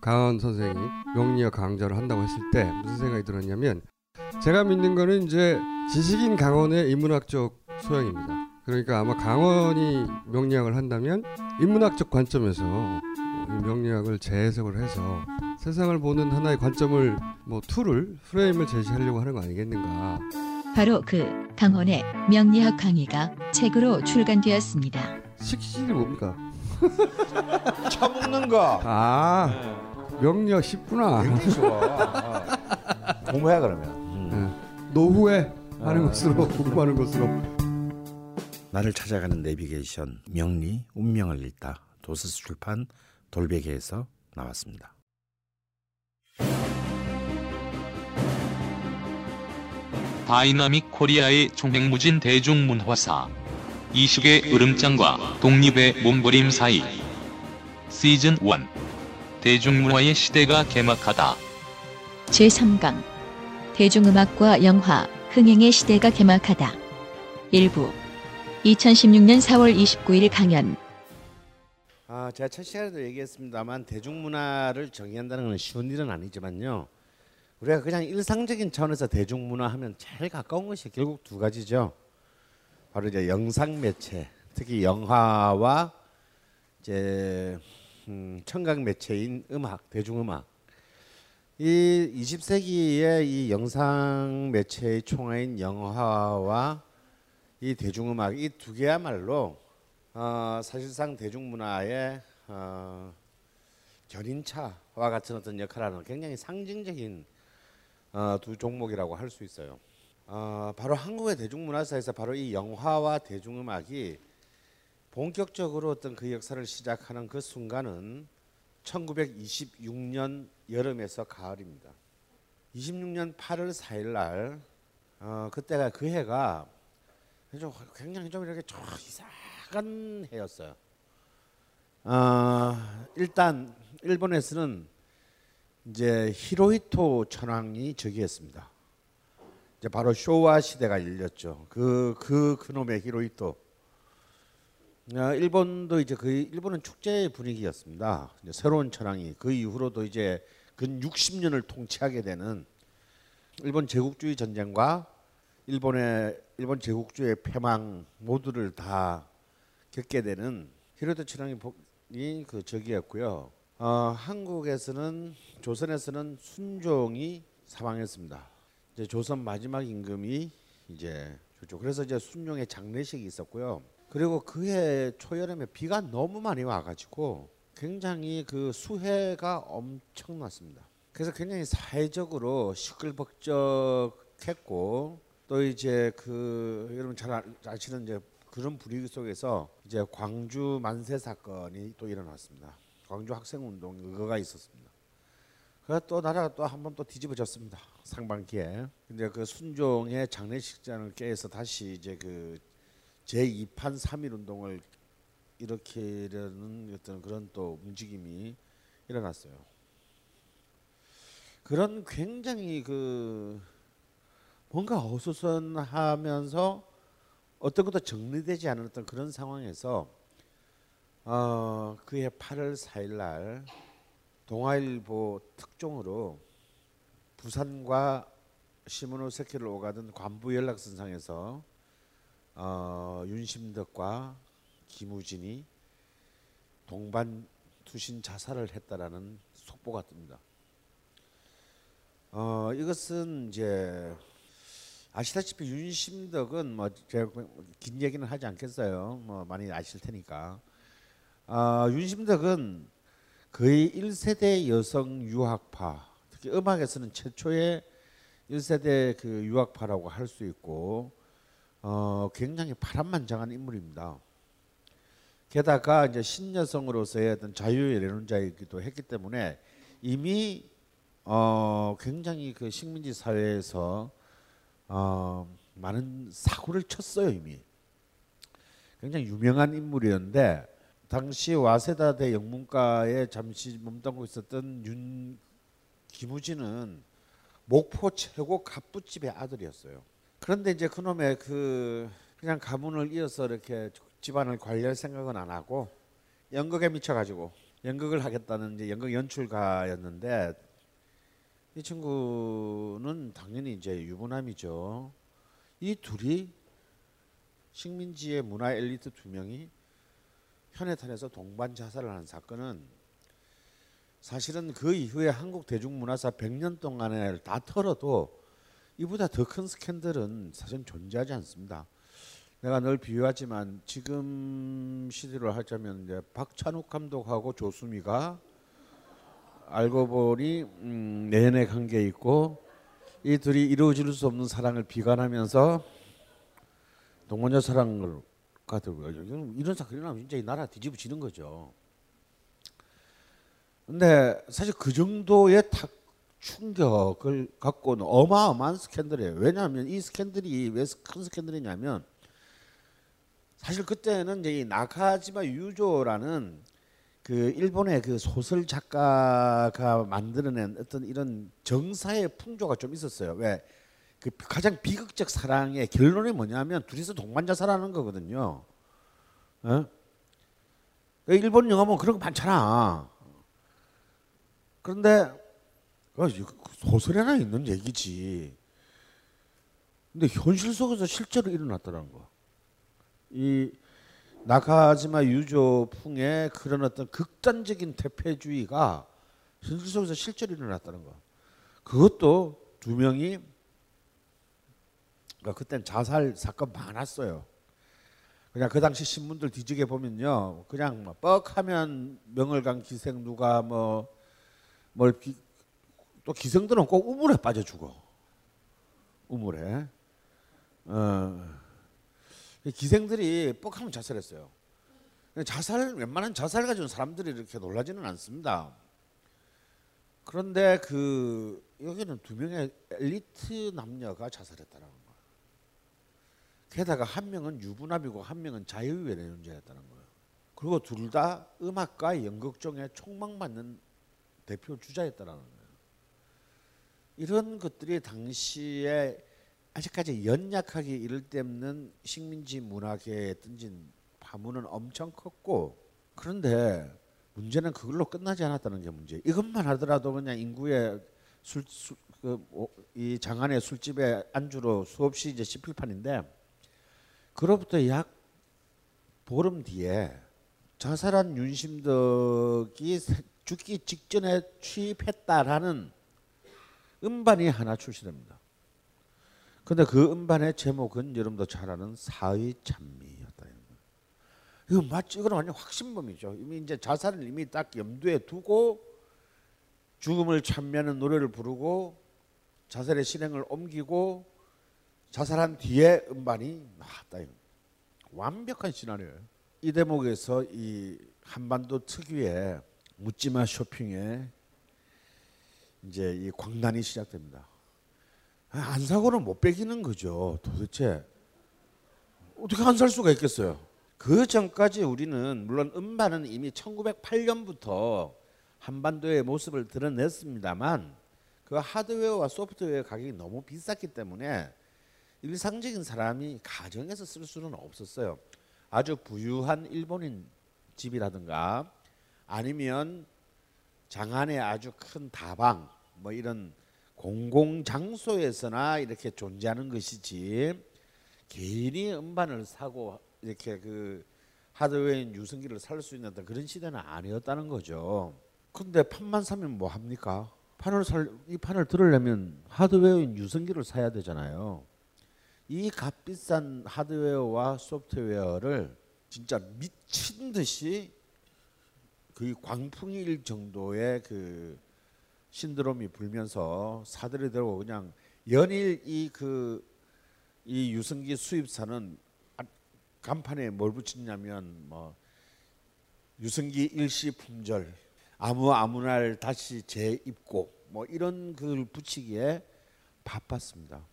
강헌 선생이 명리학 강좌를 한다고 했을 때 무슨 생각이 들었냐면 제가 믿는 거는 이제 지식인 강헌의 인문학적 소양입니다. 그러니까 아마 강헌이 명리학을 한다면 인문학적 관점에서 이 명리학을 재해석을 해서 세상을 보는 하나의 관점을 뭐 tool을 프레임을 제시하려고 하는 거 아니겠는가. 바로 그 강헌의 명리학 강의가 책으로 출간되었습니다 식신이 뭡니까? 처먹는 거. 아 명리학 쉽구나. 굉장히 좋아. 어. 공부해 그러면. 음. 노후에 하는 아. 것으로 공부하는 것으로. 나를 찾아가는 내비게이션 명리 운명을 읽다 도서출판 돌베개에서 나왔습니다. 다이나믹 코리아의 총행무진 대중문화사, 이식의 으름장과 독립의 몸부림 사이. 시즌 1. 대중문화의 시대가 개막하다. 제3강 대중음악과 영화 흥행의 시대가 개막하다 일부 2016년 4월 29일 강연 아, 제가 첫 시간에도 얘기했습니다만 대중문화를 정의한다는 건 쉬운 일은 아니지만요. 우리가 그냥 일상적인 차원에서 대중문화 하면 제일 가까운 것이 결국 두 가지죠. 바로 이제 영상 매체, 특히 영화와 이제 음, 청각 매체인 음악, 대중음악. 이 20세기의 이 영상 매체의 총화인 영화와 이 대중음악 이 두 개야말로 어, 사실상 대중문화의 어, 견인차와 같은 어떤 역할을 하는 굉장히 상징적인 어, 두 종목이라고 할 수 있어요. 어, 바로 한국의 대중문화사에서 바로 이 영화와 대중음악이 본격적으로 어떤 그 역사를 시작하는 그 순간은 1926년 여름에서 가을입니다. 26년 8월 4일 날 어, 그때가 그 해가 좀 굉장히 좀 이렇게 좀 이상한 해였어요. 어, 일단 일본에서는 이제 히로히토 천황이 즉위했습니다. 이제 바로 쇼와 시대가 열렸죠. 그 그 그놈의 히로히토. 어, 일본도 이제 그 일본은 축제의 분위기였습니다. 새로운 천황이 그 이후로도 이제 근 60년을 통치하게 되는 일본 제국주의 전쟁과 일본의 일본 제국주의 패망 모두를 다 겪게 되는 히로토 천황이 그 적이었고요. 어, 한국에서는 조선에서는 순종이 사망했습니다. 이제 조선 마지막 임금이 이제 좋죠. 그래서 이제 순종의 장례식이 있었고요. 그리고 그해 초여름에 비가 너무 많이 와가지고 굉장히 그 수해가 엄청났습니다. 그래서 굉장히 사회적으로 시끌벅적했고 또 이제 그 여러분 잘 아- 아시는 이제 그런 분위기 속에서 이제 광주 만세 사건이 또 일어났습니다. 광주 학생 운동 그거가 있었습니다. 그래서 또 나라가 또 한 번 또 뒤집어졌습니다. 상반기에. 근데 그 순종의 장례식장을 깨서 다시 이제 그 제2판 3.1 운동을 일으키려는 어떤 그런 또 움직임이 일어났어요. 그런 굉장히 그 뭔가 어수선하면서 어떤 것도 정리되지 어떤 그런 상황에서 어, 그해 8월 4일 날 동아일보 특종으로 부산과 시모노세키를 오가던 관부 연락선상에서 어, 윤심덕과 김우진이 동반 투신 자살을 했다라는 속보가 뜹니다. 어 이것은 이제 아시다시피 윤심덕은 뭐 제가 긴 얘기는 하지 않겠어요. 뭐 많이 아실 테니까. 아 윤심덕은 거의 1세대 여성 유학파, 특히 음악에서는 최초의 1세대 그 유학파라고 할 수 있고 어 굉장히 파란만장한 인물입니다. 게다가 이제 신여성으로서의 어떤 자유의 내론자이기도 했기 때문에 이미 어 굉장히 그 식민지 사회에서 어 많은 사고를 쳤어요 이미. 굉장히 유명한 인물이었는데 당시 와세다대 영문과에 잠시 몸담고 있었던 윤 김우진은 목포 최고 갑부집의 아들이었어요. 그런데 이제 그놈의 그 그냥 가문을 이어서 이렇게 집안을 관리할 생각은 안 하고 연극에 미쳐 가지고 연극을 하겠다는 이제 연극 연출가였는데 이 친구는 당연히 이제 유부남이죠. 이 둘이 식민지의 문화 엘리트 두 명이 현해탄에서 동반 자살을 한 사건은 사실은 그 이후에 한국 대중문화사 100년 동안에 다 털어도 이보다 더 큰 스캔들은 사실 존재하지 않습니다. 내가 늘 비유하지만 지금 시대로 하자면 이제 박찬욱 감독하고 조수미가 알고 보니 음, 내내 관계 있고 이 둘이 이루어질 수 없는 사랑을 비관하면서 동원여 사랑을 가더라고요. 이런 사건이 나면 진짜 이 나라 뒤집어지는 거죠. 근데 사실 그 정도의 탁 충격을 갖고는 어마어마한 스캔들이에요. 왜냐하면 이 스캔들이 왜 큰 스캔들이냐면 사실 그때는 이제 이 나카지마 유조라는 그 일본의 그 소설 작가가 만들어낸 어떤 이런 정사의 풍조가 좀 있었어요. 왜? 그 가장 비극적 사랑의 결론이 뭐냐면 둘이서 동반자살하는 거거든요. 어? 일본 영화 보면 그런 거 많잖아. 그런데 그 소설에나 있는 얘기지. 근데 현실 속에서 실제로 일어났더라는 거. 이 나카지마 유조풍의 그런 어떤 극단적인 대패주의가 현실 속에서 실제로 일어났다는 거. 그것도 두 명이 그러니까 그땐 자살 사건 많았어요. 그냥 그 당시 신문들 뒤지게 보면요, 그냥 뭐 뻑하면 명월강 기생 누가 뭐 뭘 또 기생들은 꼭 우물에 빠져 죽어. 우물에. 어. 기생들이 뻑하면 자살했어요. 자살 웬만한 자살 가지고 사람들이 이렇게 놀라지는 않습니다. 그런데 그 여기는 두 명의 엘리트 남녀가 자살했다는 거예요. 게다가 한 명은 유부남이고 한 명은 자유외래 연주였다는 거예요. 그리고 둘 다 음악과 연극 중에 촉망받는 대표 주자였다는 거예요. 이런 것들이 당시에 아직까지 연약하게 이를 데 없는 식민지 문화계에 던진 파문은 엄청 컸고 그런데 문제는 그걸로 끝나지 않았다는 게 문제. 이것만 하더라도 그냥 인구의 술, 술 그, 이 장안의 술집에 안주로 수없이 이제 씹힐 판인데 그로부터 약 보름 뒤에 자살한 윤심덕이 죽기 직전에 취입했다라는 음반이 하나 출시됩니다. 근데 그 음반의 제목은 여러분도 잘 아는 사의 찬미였다. 이거 맞죠? 이건 완전 확신범이죠. 이미 이제 자살을 이미 딱 염두에 두고 죽음을 찬미하는 노래를 부르고 자살의 실행을 옮기고 자살한 뒤에 음반이 나왔다. 완벽한 시나리오예요. 이 대목에서 이 한반도 특유의 묻지마 쇼핑에 이제 이 광란이 시작됩니다. 안 사고는 못 빼기는 거죠. 도대체 어떻게 안 살 수가 있겠어요? 그 전까지 우리는 물론 음반은 이미 1908년부터 한반도의 모습을 드러냈습니다만 그 하드웨어와 소프트웨어 가격이 너무 비쌌기 때문에 일상적인 사람이 가정에서 쓸 수는 없었어요. 아주 부유한 일본인 집이라든가 아니면 장안에 아주 큰 다방 뭐 이런 공공 장소에서나 이렇게 존재하는 것이지 개인이 음반을 사고 이렇게 그 하드웨어인 유성기를 살 수 있는 그런 시대는 아니었다는 거죠. 근데 판만 사면 뭐 합니까? 판을 살, 이 판을 들으려면 하드웨어인 유성기를 사야 되잖아요. 이 값비싼 하드웨어와 소프트웨어를 진짜 미친 듯이 거의 광풍일 정도의 그 신드롬이 불면서 사들이 들고 그냥 연일 이 그 이 유성기 수입사는 아- 간판에 뭘 붙이냐면 뭐 유성기 일시 품절 아무 아무 날 다시 재입고 뭐 이런 글 붙이기에 바빴습니다.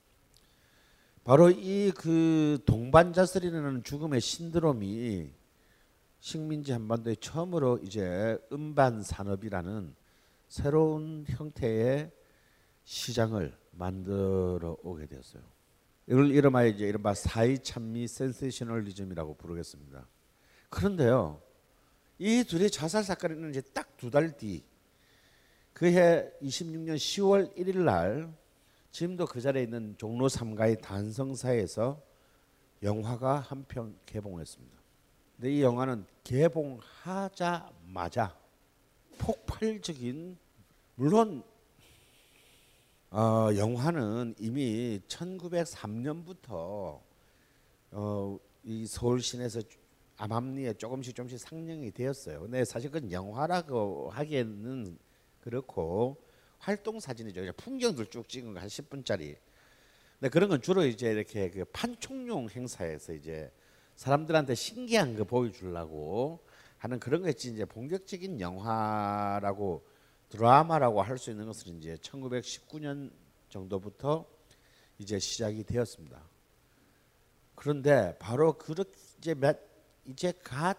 바로 이 그 동반자설이라는 죽음의 신드롬이 식민지 한반도에 처음으로 이제 음반 산업이라는 새로운 형태의 시장을 만들어 오게 되었어요. 이걸 이름하여 이제 이른바 사이 찬미 센세이셔널리즘이라고 부르겠습니다. 그런데요, 이 둘의 자살 있는 이제 딱 두 달 뒤, 그해 26년 10월 1일 날 지금도 그 자리에 있는 종로 3가의 단성사에서 영화가 한 편 개봉했습니다. 근데 이 영화는 개봉하자마자 폭발적인 물론 어, 영화는 이미 1903년부터 어, 이 서울 시내에서 암암리에 조금씩 조금씩 상영이 되었어요. 근데 사실 그건 영화라고 하기에는 그렇고 활동 사진이죠. 풍경들 쭉 찍은 거 한 10분짜리. 근데 그런 건 주로 이제 이렇게 그 판촉용 행사에서 이제 사람들한테 신기한 거 보여주려고 하는 그런 것이 이제 본격적인 영화라고 드라마라고 할 수 있는 것은 이제 1919년 정도부터 이제 시작이 되었습니다. 그런데 바로 그렇게 이제 몇 이제 갓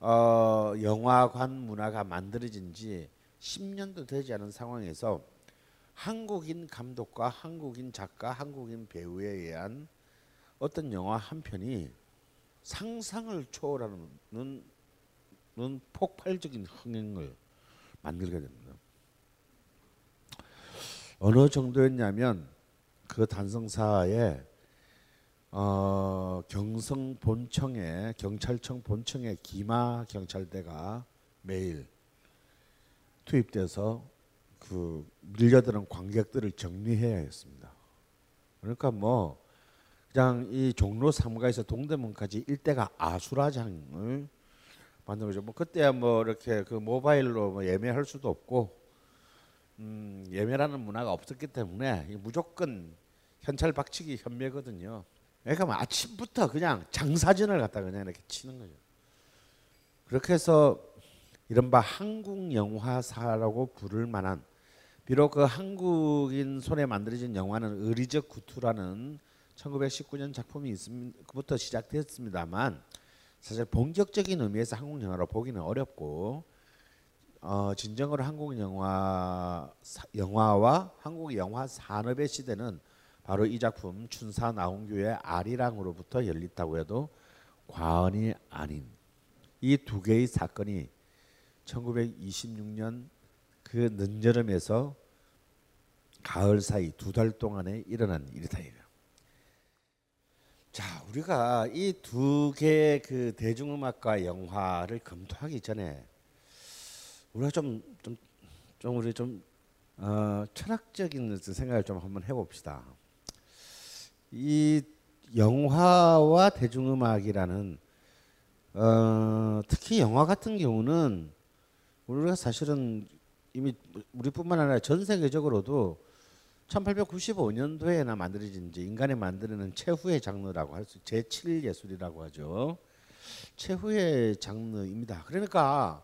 어, 영화관 문화가 만들어진 지 10년도 되지 않은 상황에서 한국인 감독과 한국인 작가, 한국인 배우에 의한 어떤 영화 한 편이 상상을 초월하는 는 폭발적인 흥행을 만들게 됩니다. 어느 정도였냐면 그 단성사에 어, 경성 본청에 경찰청 본청에 기마 경찰대가 매일 투입돼서 그 밀려드는 관객들을 정리해야 했습니다. 그러니까 뭐 그냥 이 종로 3가에서 동대문까지 일대가 아수라장을 만든 거죠. 뭐 그때야 뭐 이렇게 그 모바일로 뭐 예매할 수도 없고 음, 예매라는 문화가 없었기 때문에 무조건 현찰 박치기 현매거든요. 그러니까 뭐 아침부터 그냥 장사진을 갖다 그냥 이렇게 치는 거죠. 그렇게 해서 이른바 한국 영화사라고 부를 만한 비록 그 한국인 손에 만들어진 영화는 의리적 구투라는 1919년 작품이 있음부터 시작됐습니다만 사실 본격적인 의미에서 한국 영화로 보기는 어렵고 어, 진정으로 한국 영화 영화와 한국 영화 산업의 시대는 바로 이 작품 춘사 나홍규의 아리랑으로부터 열렸다고 해도 과언이 아닌 이 두 개의 사건이 1926년 그 늦여름에서 가을 사이 두 달 동안에 일어난 일이다. 자, 우리가 이 두 개의 그 대중음악과 영화를 검토하기 전에 우리가 좀좀 좀 우리 좀 어, 철학적인 생각을 좀 한번 해봅시다. 이 영화와 대중음악이라는 어, 특히 영화 같은 경우는 우리가 사실은 이미 우리뿐만 아니라 전 세계적으로도 1895년도에나 만들어진 이제 인간이 만드는 최후의 장르라고 할 수 제7 예술이라고 하죠. 최후의 장르입니다. 그러니까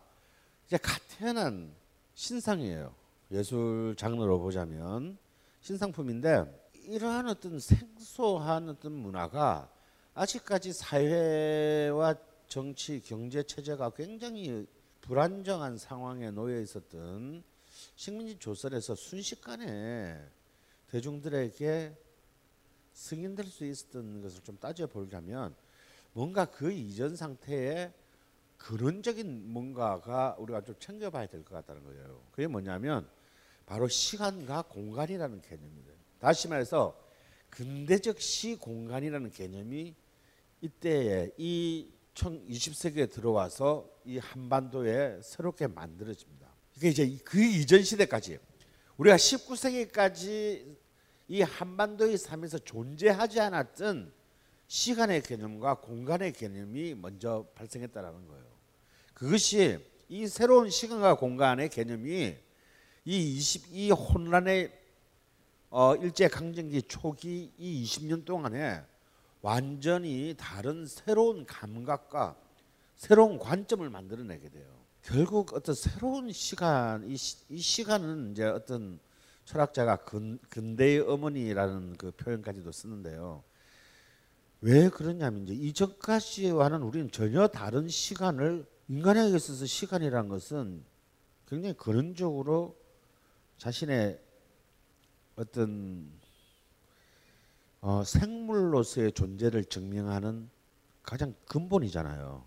이제 갓 태어난 신상이에요. 예술 장르로 보자면 신상품인데 이러한 어떤 생소한 어떤 문화가 아직까지 사회와 정치, 경제 체제가 굉장히 불안정한 상황에 놓여 있었던 식민지 조선에서 순식간에 대중들에게 승인될 수 있었던 것을 좀 따져보자면 뭔가 그 이전 상태에 근원적인 뭔가가 우리가 좀 챙겨봐야 될 것 같다는 거예요. 그게 뭐냐면 바로 시간과 공간이라는 개념입니다. 다시 말해서 근대적 시 공간이라는 개념이 이때에 이 20세기에 들어와서 이 한반도에 새롭게 만들어집니다. 이게 이제 그 이전 시대까지 우리가 19세기까지 이 한반도의 삶에서 존재하지 않았던 시간의 개념과 공간의 개념이 먼저 발생했다라는 거예요. 그것이 이 새로운 시간과 공간의 개념이 이 20, 이 혼란의 어, 일제 강점기 초기 이 20년 동안에 완전히 다른 새로운 감각과 새로운 관점을 만들어내게 돼요. 결국 어떤 새로운 시간, 이, 시, 이 시간은 이제 어떤 철학자가 근, 근대의 어머니라는 그 표현까지도 쓰는데요. 왜 그러냐면 이제 이전까지와는 우리는 전혀 다른 시간을 인간에게 있어서 시간이란 것은 굉장히 근원적으로 자신의 어떤 어, 생물로서의 존재를 증명하는 가장 근본이잖아요.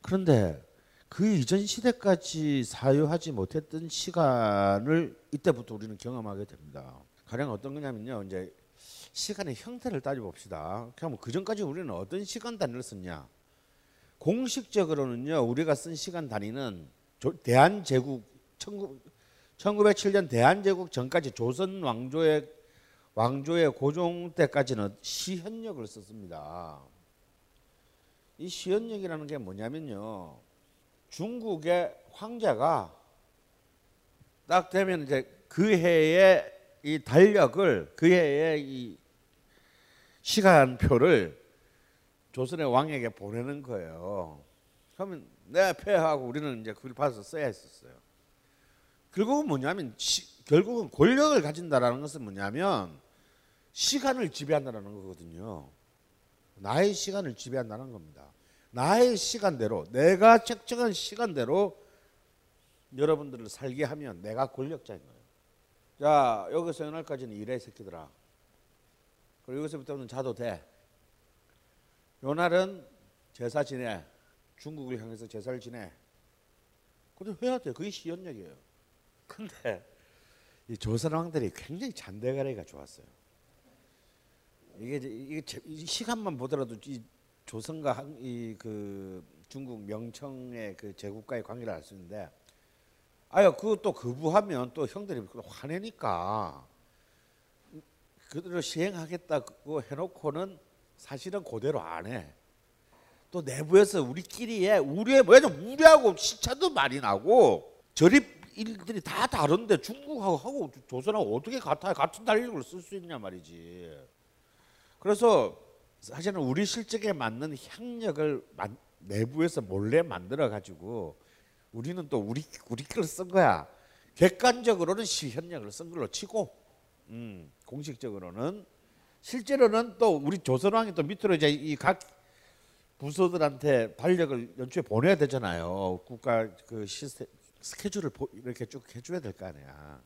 그런데 그 이전 시대까지 사유하지 못했던 시간을 이때부터 우리는 경험하게 됩니다. 가령 어떤 거냐면요. 이제 시간의 형태를 따져봅시다. 그럼 그 전까지 우리는 어떤 시간 단위를 썼냐? 공식적으로는요. 우리가 쓴 시간 단위는 대한제국 1907년 대한제국 전까지 조선 왕조의 왕조의 고종 때까지는 시현역을 썼습니다. 이 시현역이라는 게 뭐냐면요. 중국의 황제가 딱 되면 이제 그 해의 이 달력을 그 해의 이 시간표를 조선의 왕에게 보내는 거예요. 그러면 내 폐하고 우리는 이제 그걸 받아서 써야 했었어요. 결국은 뭐냐면 시, 결국은 권력을 가진다라는 것은 뭐냐면 시간을 지배한다는 거거든요. 나의 시간을 지배한다는 겁니다. 나의 시간대로 내가 책정한 시간대로 여러분들을 살게 하면 내가 권력자인 거예요. 자 여기서 오늘까지는 일해 새끼들아. 그리고 여기서부터는 자도 돼. 요날은 제사 지내. 중국을 향해서 제사를 지내. 근데 해야 돼. 그게 시연력이에요. 근데 이 조선 왕들이 굉장히 잔대가리가 좋았어요. 이게 이게 시간만 보더라도 이 조선과 이 그 중국 명청의 그 제국과의 관계를 알 수 있는데 아유 그또 거부하면 또 형들이 화내니까 그대로 시행하겠다고 해놓고는 사실은 그대로 안 해. 또 내부에서 우리끼리에 우리의 뭐냐 우리하고 시차도 많이 나고 저리 일들이 다 다른데 중국하고 하고 조선하고 어떻게 같아 같은 달력을 쓸 수 있냐 말이지. 그래서 사실은 우리 실적에 맞는 향력을 내부에서 몰래 만들어 가지고 우리는 또 우리 우리 걸쓴 거야. 객관적으로는 시현력을 쓴 걸로 치고, 음, 공식적으로는 실제로는 또 우리 조선왕이 또 밑으로 이제 이 각 부서들한테 달력을 연초에 보내야 되잖아요. 국가 그 시스템 스케줄을 이렇게 쭉 해줘야 될 거 아니야.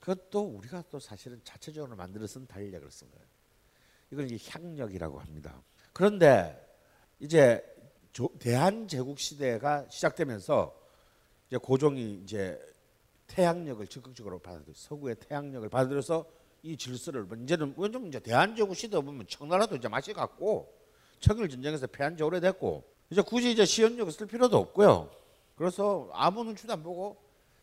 그것도 우리가 또 사실은 자체적으로 만들어 쓴 달력을 쓴 거예요. 이걸 이제 향력이라고 합니다. 그런데 이제 대한제국 시대가 시작되면서 이제 고종이 이제 태양력을 적극적으로 받아들여 서구의 태양력을 받아들여서 이 질서를 이제는 왜냐면 이제 대한제국 시대 보면 청나라도 이제 맛이 갔고 청일 전쟁에서 패한 지 오래됐고 이제 굳이 이제 시연력을 쓸 필요도 없고요. 그래서 아무 눈치도 안 보고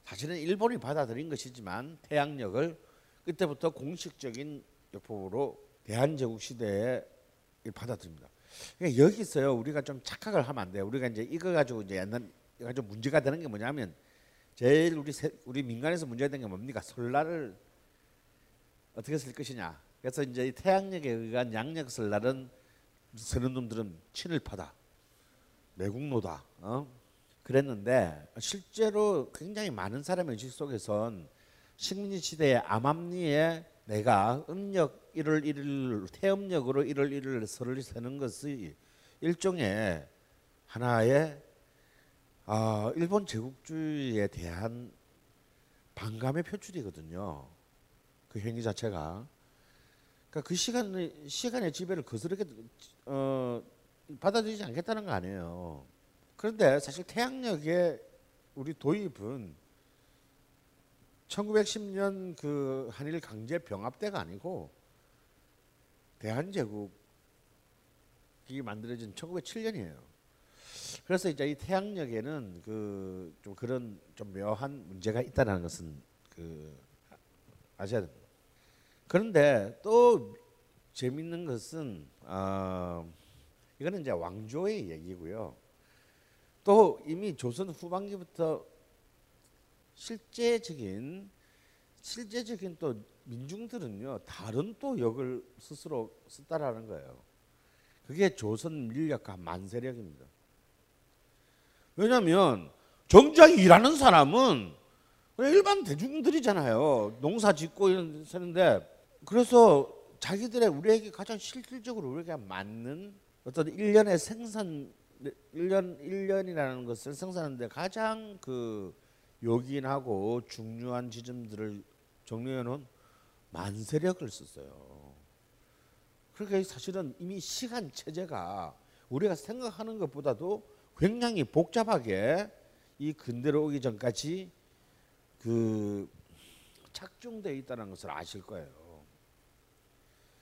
사실은 일본이 받아들인 것이지만 태양력을 그때부터 공식적인 여법으로 대한제국 시대에 받아들입니다. 그러니까 여기서요 우리가 좀 착각을 하면 안 돼요. 우리가 이제 이거 가지고 이제 옛날 가지고 문제가 되는 게 뭐냐면 제일 우리 세, 우리 민간에서 문제가 되는 게 뭡니까? 설날을 어떻게 쓸 것이냐. 그래서 이제 태양력에 의한 양력 설날은 서는 놈들은 친일파다, 매국노다. 어? 그랬는데 실제로 굉장히 많은 사람의 의식 속에선 식민지 시대의 암암리에 내가 음력 1월 1일 태음력으로 1월 1일 설을 세는 것이 일종의 하나의 아, 일본 제국주의에 대한 반감의 표출이거든요. 그 행위 자체가. 그러니까 그 시간의 시간의 지배를 거스르게 어, 받아들이지 않겠다는 거 아니에요. 그런데 사실 태양력의 우리 도입은 1910년 그 한일 강제 병합 때가 아니고 대한제국이 만들어진 1907년이에요. 그래서 이제 이 태양력에는 그 좀 그런 좀 묘한 문제가 있다는 것은 그 아셔야 됩니다. 그런데 또 재밌는 것은 어, 이거는 이제 왕조의 얘기고요. 또 이미 조선 후반기부터 실제적인 실제적인 또 민중들은요 다른 또 역을 스스로 썼다라는 거예요. 그게 조선 밀력과 만세력입니다. 왜냐하면 정작 일하는 사람은 일반 대중들이잖아요. 농사 짓고 이런 사는데 그래서 자기들의 우리에게 가장 실질적으로 우리에게 맞는 어떤 일련의 생산 일년 일년이라는 것을 생산하는데 가장 그 요긴하고 중요한 지점들을 정리해 놓은 만세력을 썼어요. 그러니까 사실은 이미 시간 체제가 우리가 생각하는 것보다도 굉장히 복잡하게 이 근대로 오기 전까지 그 착중되어 있다는 것을 아실 거예요.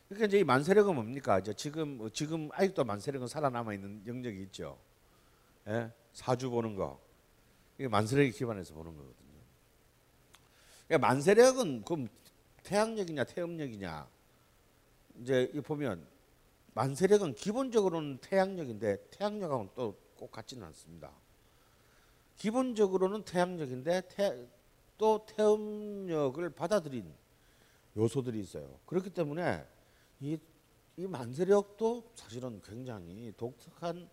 그러니까 이제 이 만세력은 뭡니까? 이제 지금 지금 아직도 만세력은 살아남아 있는 영역이 있죠. 예? 사주 보는 거. 이게 만세력에 기반해서 보는 거거든요. 그러니까 만세력은 그럼 태양력이냐 태음력이냐 이제 이 보면 만세력은 기본적으로는 태양력인데 태양력하고는 또 꼭 같지는 않습니다. 기본적으로는 태양력인데 태, 또 태음력을 받아들인 요소들이 있어요. 그렇기 때문에 이, 이 만세력도 사실은 굉장히 독특한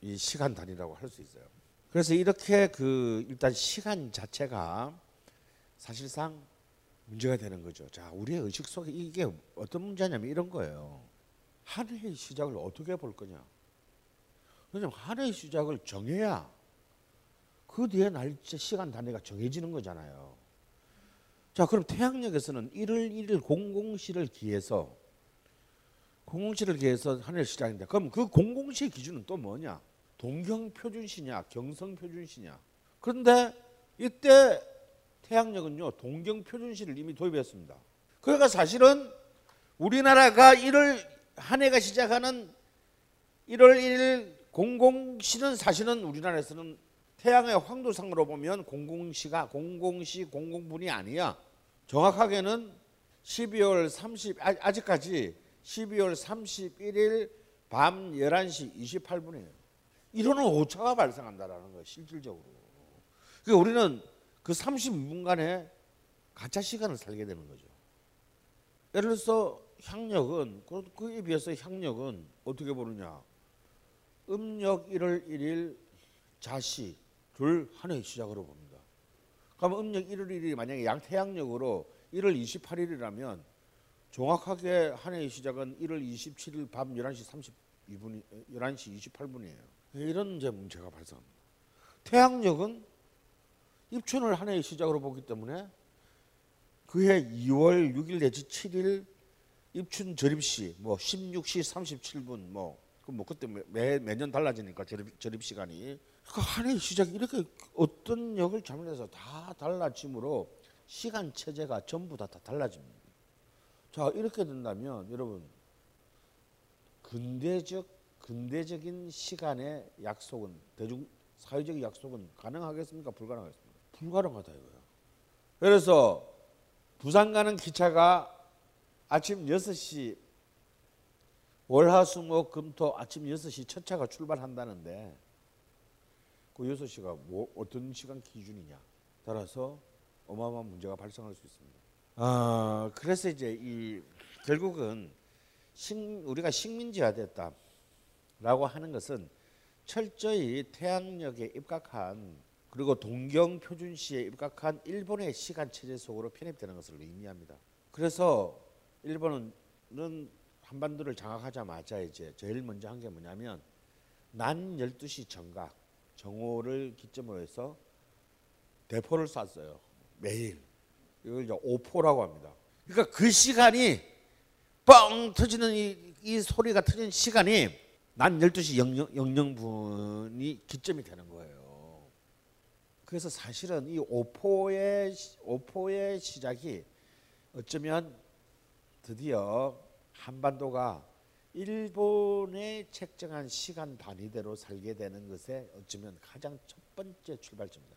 이 시간 단위라고 할 수 있어요. 그래서 이렇게 그 일단 시간 자체가 사실상 문제가 되는 거죠. 자, 우리의 의식 속에 이게 어떤 문제냐면 이런 거예요. 한 해의 시작을 어떻게 볼 거냐? 왜냐면 한 해의 시작을 정해야 그 뒤에 날짜 시간 단위가 정해지는 거잖아요. 자, 그럼 태양력에서는 1월 1일 공공시를 기해서 공공시를 기해서 한 해를 시작인데 그럼 그 공공시의 기준은 또 뭐냐? 동경 표준시냐, 경성 표준시냐? 그런데 이때 태양력은요 동경 표준시를 이미 도입했습니다. 그러니까 사실은 우리나라가 1월 한 해가 시작하는 1월 1일 공공시는 사실은 우리나라에서는 태양의 황도상으로 보면 공공시가 공공시 공공분이 아니야. 정확하게는 12월 30 아, 아직까지 12월 31일 밤 11시 28분이에요. 이러는 오차가 발생한다라는 거예요, 실질적으로. 그러니까 우리는 그 32분간의 가짜 시간을 살게 되는 거죠. 예를 들어서 향력은 그- 그에 비해서 향력은 어떻게 보느냐? 음력 1월 1일 자시를 한 해의 시작으로 봅니다. 그럼 음력 1월 1일이 만약에 양 태양력으로 1월 28일이라면 정확하게 한 해의 시작은 1월 27일 밤 11시 32분 11시 28분이에요. 이런 이제 문제가 발생합니다. 태양력은 입춘을 한 해의 시작으로 보기 때문에 그해 2월 6일 내지 7일 입춘 절입시 뭐 16시 37분 뭐, 그뭐 그때 매, 매년 달라지니까 절입, 절입 시간이 그 한 해의 시작이 이렇게 어떤 역을 잘못해서 다 달라짐으로 시간 체제가 전부 다, 다 달라집니다. 자 이렇게 된다면 여러분 근대적 근대적인 시간의 약속은 대중 사회적 약속은 가능하겠습니까? 불가능하겠습니까? 불가능하다 이거예요. 그래서 부산 가는 기차가 아침 6시 월화수목 금토 아침 6시 첫 차가 출발한다는데 그 6시가 뭐 어떤 시간 기준이냐 따라서 어마어마한 문제가 발생할 수 있습니다. 아, 그래서 이제 이 결국은 식, 우리가 식민지화 됐다 라고 하는 것은 철저히 태양력에 입각한 그리고 동경 표준시에 입각한 일본의 시간 체제 속으로 편입되는 것을 의미합니다. 그래서 일본은 한반도를 장악하자마자 이제 제일 먼저 한 게 뭐냐면 낮 12시 정각 정오를 기점으로 해서 대포를 쐈어요. 매일. 이걸 이제 오포라고 합니다. 그러니까 그 시간이 뻥 터지는 이, 이 소리가 터지는 시간이 낮 12시 00, 분이 기점이 되는 거예요. 그래서 사실은 이 오포의 오포의 시작이 어쩌면 드디어 한반도가 일본의 책정한 시간 단위대로 살게 되는 것에 어쩌면 가장 첫 번째 출발점이다.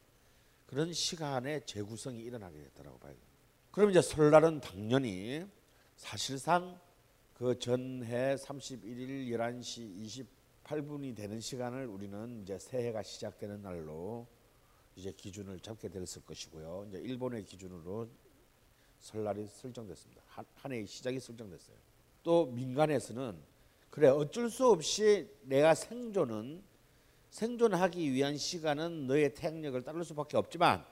그런 시간의 재구성이 일어나게 됐다고 봐야 됩니다. 그럼 이제 설날은 당연히 사실상 그 전해 31일 11시 28분이 되는 시간을 우리는 이제 새해가 시작되는 날로 이제 기준을 잡게 됐을 것이고요. 이제 일본의 기준으로 설날이 설정됐습니다. 한, 한 해의 시작이 설정됐어요. 또 민간에서는 그래 어쩔 수 없이 내가 생존은 생존하기 위한 시간은 너의 태양력을 따를 수밖에 없지만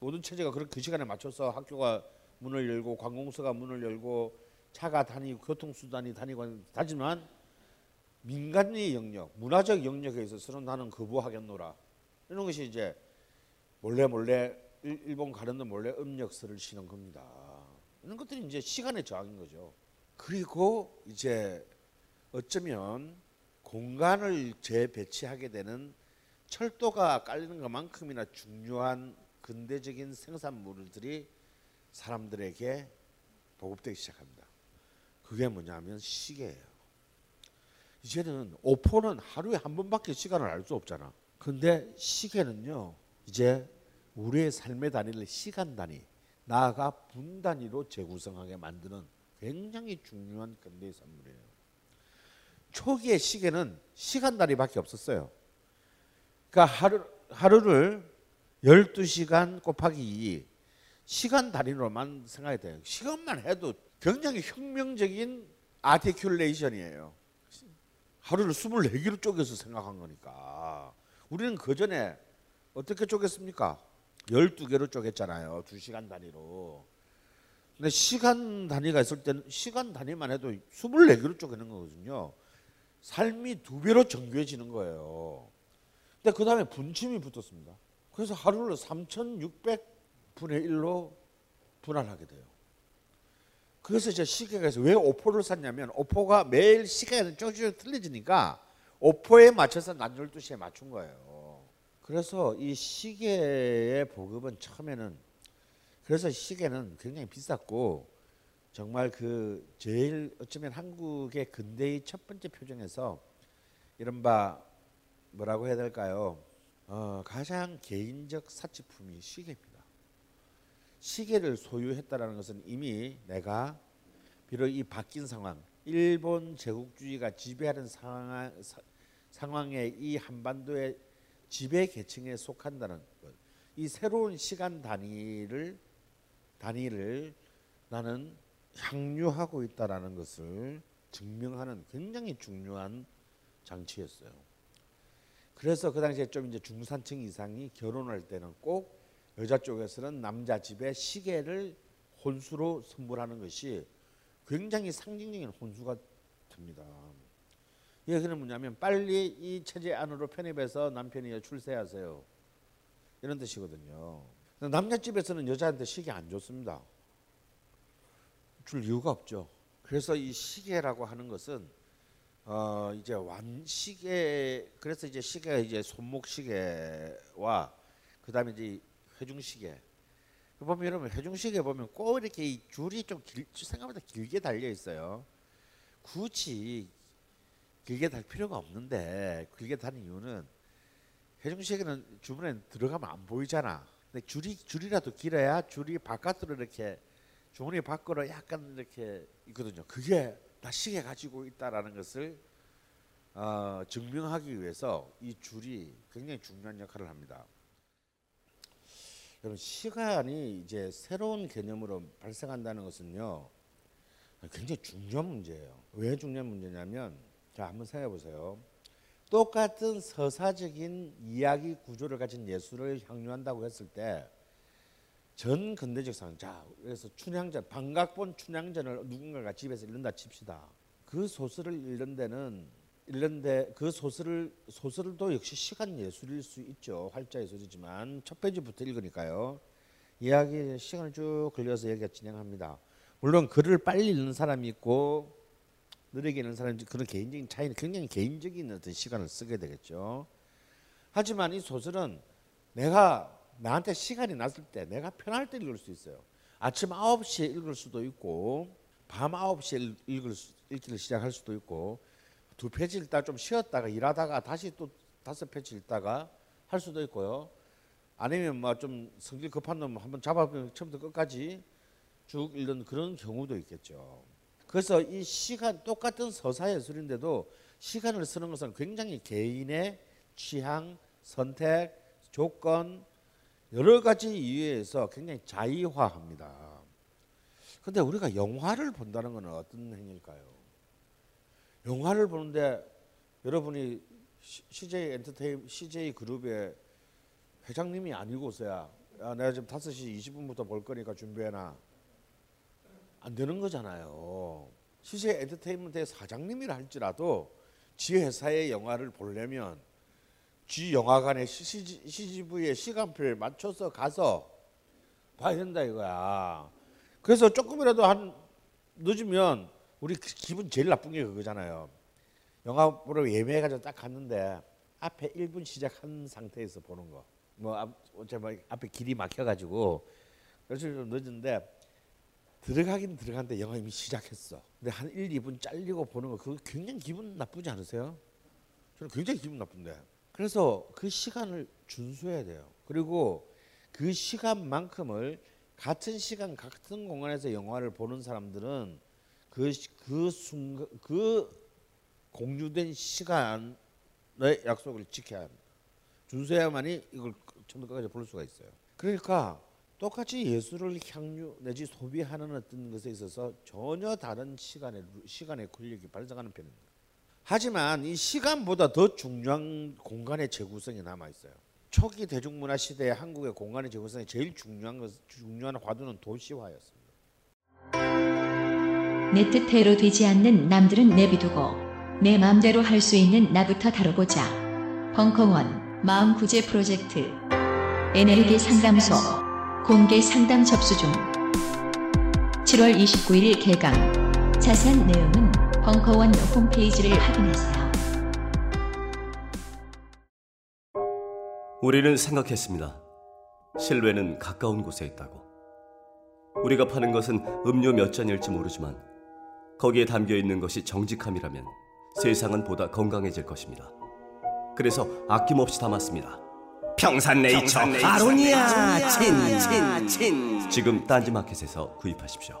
모든 체제가 그런 그 시간에 맞춰서 학교가 문을 열고 관공서가 문을 열고 차가 다니고 교통수단이 다니고 하지만 민간의 영역, 문화적 영역에 있어서는 나는 거부하겠노라. 이런 것이 이제 몰래 몰래 일본 가는데 몰래 음력서를 쉬는 겁니다. 이런 것들이 이제 시간의 저항인 거죠. 그리고 이제 어쩌면 공간을 재배치하게 되는 철도가 깔리는 것만큼이나 중요한 근대적인 생산물들이 사람들에게 보급되기 시작합니다. 그게 뭐냐면 시계예요. 이제는 오포는 하루에 한 번밖에 시간을 알 수 없잖아. 근데 시계는요. 이제 우리의 삶의 단위를 시간 단위, 나아가 분 단위로 재구성하게 만드는 굉장히 중요한 근대의 산물이에요. 초기의 시계는 시간 단위밖에 없었어요. 그러니까 하루, 하루를 12시간 곱하기 2 시간 단위로만 생각이 돼요. 시간만 해도 굉장히 혁명적인 아티큘레이션이에요. 하루를 24개로 쪼개서 생각한 거니까. 우리는 그 전에 어떻게 쪼갰습니까? 12개로 쪼갰잖아요. 2시간 단위로. 근데 시간 단위가 있을 때는 시간 단위만 해도 24개로 쪼개는 거거든요. 삶이 두 배로 정교해지는 거예요. 근데 그 다음에 분침이 붙었습니다. 그래서 하루를 3,600분의 1로 분할하게 돼요. 그래서 제 시계가 왜 오포를 샀냐면 오포가 매일 시계는 조금씩 틀려지니까 오포에 맞춰서 낮 12시에 맞춘 거예요. 그래서 이 시계의 보급은 처음에는 그래서 시계는 굉장히 비쌌고 정말 그 제일 어쩌면 한국의 근대의 첫 번째 표정에서 이른바 뭐라고 해야 될까요? 어, 가장 개인적 사치품이 시계입니다. 시계를 소유했다라는 것은 이미 내가 비록 이 바뀐 상황, 일본 제국주의가 지배하는 상황, 상황에 이 한반도의 지배 계층에 속한다는 것, 이 새로운 시간 단위를 단위를 나는 향유하고 있다라는 것을 증명하는 굉장히 중요한 장치였어요. 그래서 그 당시에 좀 이제 중산층 이상이 결혼할 때는 꼭 여자 쪽에서는 남자 집에 시계를 혼수로 선물하는 것이 굉장히 상징적인 혼수가 됩니다. 이게 그는 뭐냐면 빨리 이 체제 안으로 편입해서 남편이 출세하세요. 이런 뜻이거든요. 남자 집에서는 여자한테 시계 안 줬습니다. 줄 이유가 없죠. 그래서 이 시계라고 하는 것은 어 이제 완 시계 그래서 이제 시계가 이제 손목 시계와 그다음에 이제 회중 시계. 보면 여러분 회중 시계 보면 꼭 이렇게 이 줄이 좀 길, 생각보다 길게 달려 있어요. 굳이 길게 달 필요가 없는데 길게 다는 이유는 회중 시계는 주문에 들어가면 안 보이잖아. 근데 줄이 줄이라도 길어야 줄이 바깥으로 이렇게 주머니 밖으로 약간 이렇게 있거든요. 그게 나 시계 가지고 있다라는 것을 어, 증명하기 위해서 이 줄이 굉장히 중요한 역할을 합니다. 여러분 시간이 이제 새로운 개념으로 발생한다는 것은요 굉장히 중요한 문제예요. 왜 중요한 문제냐면 자 한번 생각해 보세요. 똑같은 서사적인 이야기 구조를 가진 예술을 향유한다고 했을 때 전 근대적 상황 자 그래서 춘향전 방각본 춘향전을 누군가가 집에서 읽는다 칩시다. 그 소설을 읽는 데는 읽는데 그 소설을 소설도 역시 시간 예술일 수 있죠. 활자 예술이지만 첫 페이지부터 읽으니까요. 이야기 시간을 쭉 걸려서 얘기가 진행합니다. 물론 글을 빨리 읽는 사람이 있고 느리게 읽는 사람이 그런 개인적인 차이는 굉장히 개인적인 어떤 시간을 쓰게 되겠죠. 하지만 이 소설은 내가 나한테 시간이 났을 때 내가 편할 때 읽을 수 있어요. 아침 9시에 읽을 수도 있고 밤 9시에 읽을 수, 읽기를 시작할 수도 있고 두 페이지 읽다 좀 쉬었다가 일하다가 다시 또 다섯 페이지 읽다가 할 수도 있고요. 아니면 뭐 좀 성질 급한 놈 한번 잡아보면 처음부터 끝까지 쭉 읽는 그런 경우도 있겠죠. 그래서 이 시간 똑같은 서사 예술인데도 시간을 쓰는 것은 굉장히 개인의 취향, 선택, 조건 여러 가지 이유에서 굉장히 자의화합니다. 근데 우리가 영화를 본다는 것은 어떤 행위일까요? 영화를 보는데 여러분이 CJ 엔터테인 CJ 그룹의 회장님이 아니고서야 야, 내가 지금 5시 20분부터 볼 거니까 준비해놔. 안 되는 거잖아요. CJ 엔터테인먼트의 사장님이라 할지라도 지 회사의 영화를 보려면 지 영화관의 CGV의 시간표에 맞춰서 가서 봐야 된다 이거야. 그래서 조금이라도 한 늦으면 우리 기분 제일 나쁜 게 그거잖아요. 영화 보러 예매해 가지고 딱 갔는데 앞에 1분 시작한 상태에서 보는 거. 뭐 어째 뭐 앞에 길이 막혀 가지고 그래서 좀 늦은데 들어가긴 들어갔는데 영화 이미 시작했어. 근데 한 1, 2분 잘리고 보는 거 그거 굉장히 기분 나쁘지 않으세요? 저는 굉장히 기분 나쁜데. 그래서 그 시간을 준수해야 돼요. 그리고 그 시간만큼을 같은 시간 같은 공간에서 영화를 보는 사람들은 그 그 순간 그 공유된 시간의 약속을 지켜야 합니다. 준수해야만이 이걸 처음부터까지 볼 수가 있어요. 그러니까 똑같이 예술을 향유 내지 소비하는 어떤 것에 있어서 전혀 다른 시간의 시간의 권력이 발생하는 편입니다. 하지만 이 시간보다 더 중요한 공간의 재구성이 남아 있어요. 초기 대중문화 시대에 한국의 공간의 재구성이 제일 중요한 것, 중요한 화두는 도시화였습니다. 내 뜻대로 되지 않는 남들은 내비두고 내 마음대로 할 수 있는 나부터 다뤄보자. 벙커원 마음 구제 프로젝트 에너지 상담소 공개 상담 접수 중 7월 29일 개강 자세한 내용은 벙커원 홈페이지를 확인하세요. 우리는 생각했습니다. 실외는 가까운 곳에 있다고. 우리가 파는 것은 음료 몇 잔일지 모르지만 거기에 담겨 있는 것이 정직함이라면 세상은 보다 건강해질 것입니다. 그래서 아낌없이 담았습니다. 평산네이처 아로니아 친친친 지금 딴지마켓에서 구입하십시오.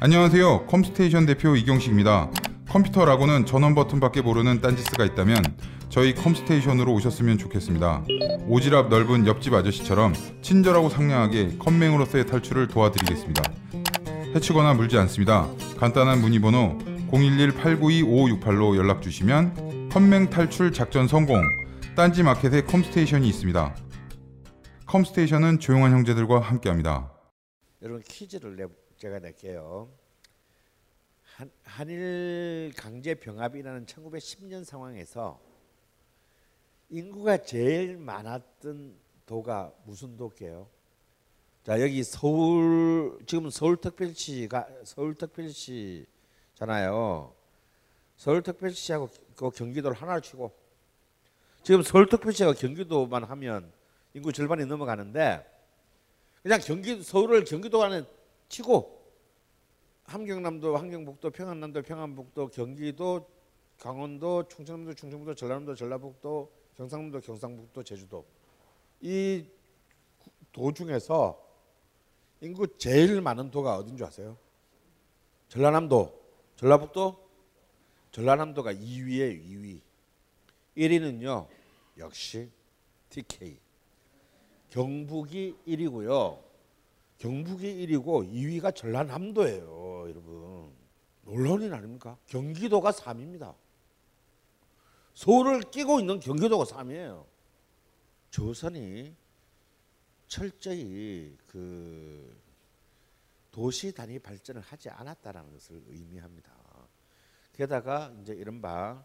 안녕하세요. 컴스테이션 대표 이경식입니다. 컴퓨터라고는 전원 버튼밖에 모르는 딴지스가 있다면 저희 컴스테이션으로 오셨으면 좋겠습니다. 오지랖 넓은 옆집 아저씨처럼 친절하고 상냥하게 컴맹으로서의 탈출을 도와드리겠습니다. 해치거나 물지 않습니다. 간단한 문의번호 011-892-5568로 연락 주시면 컴맹 탈출 작전 성공 딴지 마켓에 컴스테이션이 있습니다. 컴스테이션은 조용한 형제들과 함께합니다. 여러분 퀴즈를 내, 제가 낼게요. 한, 한일 강제 병합이라는 1910년 상황에서 인구가 제일 많았던 도가 무슨 도게요? 자 여기 서울 지금 서울특별시가 서울특별시잖아요. 서울특별시하고 그 경기도를 하나로 치고 지금 서울특별시가 경기도만 하면 인구 절반이 넘어가는데 그냥 경기 서울을 경기도 안에 치고 함경남도, 함경북도, 평안남도, 평안북도, 경기도, 강원도, 충청남도, 충청북도, 전라남도, 전라북도, 경상남도, 경상북도, 제주도 이 도 중에서 인구 제일 많은 도가 어딘 줄 아세요? 전라남도, 전라북도, 전라남도가 2위에 2위. 1위는요 역시 TK. 경북이 1위고요. 경북이 1위고 2위가 전라남도예요, 여러분. 일 아닙니까? 경기도가 3위입니다. 서울을 끼고 있는 경기도가 3위예요. 조선이 철저히 그 도시 단위 발전을 하지 않았다라는 것을 의미합니다. 게다가 이제 이른바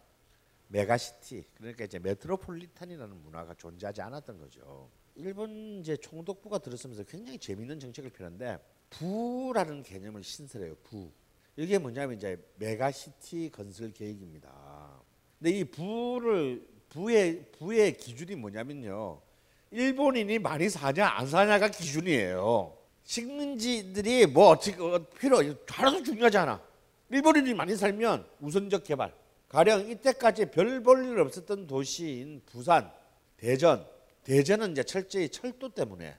메가시티 그러니까 이제 메트로폴리탄이라는 문화가 존재하지 않았던 거죠. 일본 이제 총독부가 들어서면서 굉장히 재미있는 정책을 펴는데 부라는 개념을 신설해요. 부. 이게 뭐냐면 이제 메가시티 건설 계획입니다. 근데 이 부를 부의 부의 기준이 뭐냐면요. 일본인이 많이 사냐 안 사냐가 기준이에요. 식민지들이 뭐 어떻게 어, 필요 하나도 중요하지 않아. 일본인이 많이 살면 우선적 개발. 가령 이때까지 별 볼일 없었던 도시인 부산, 대전. 대전은 이제 철저히 철도 때문에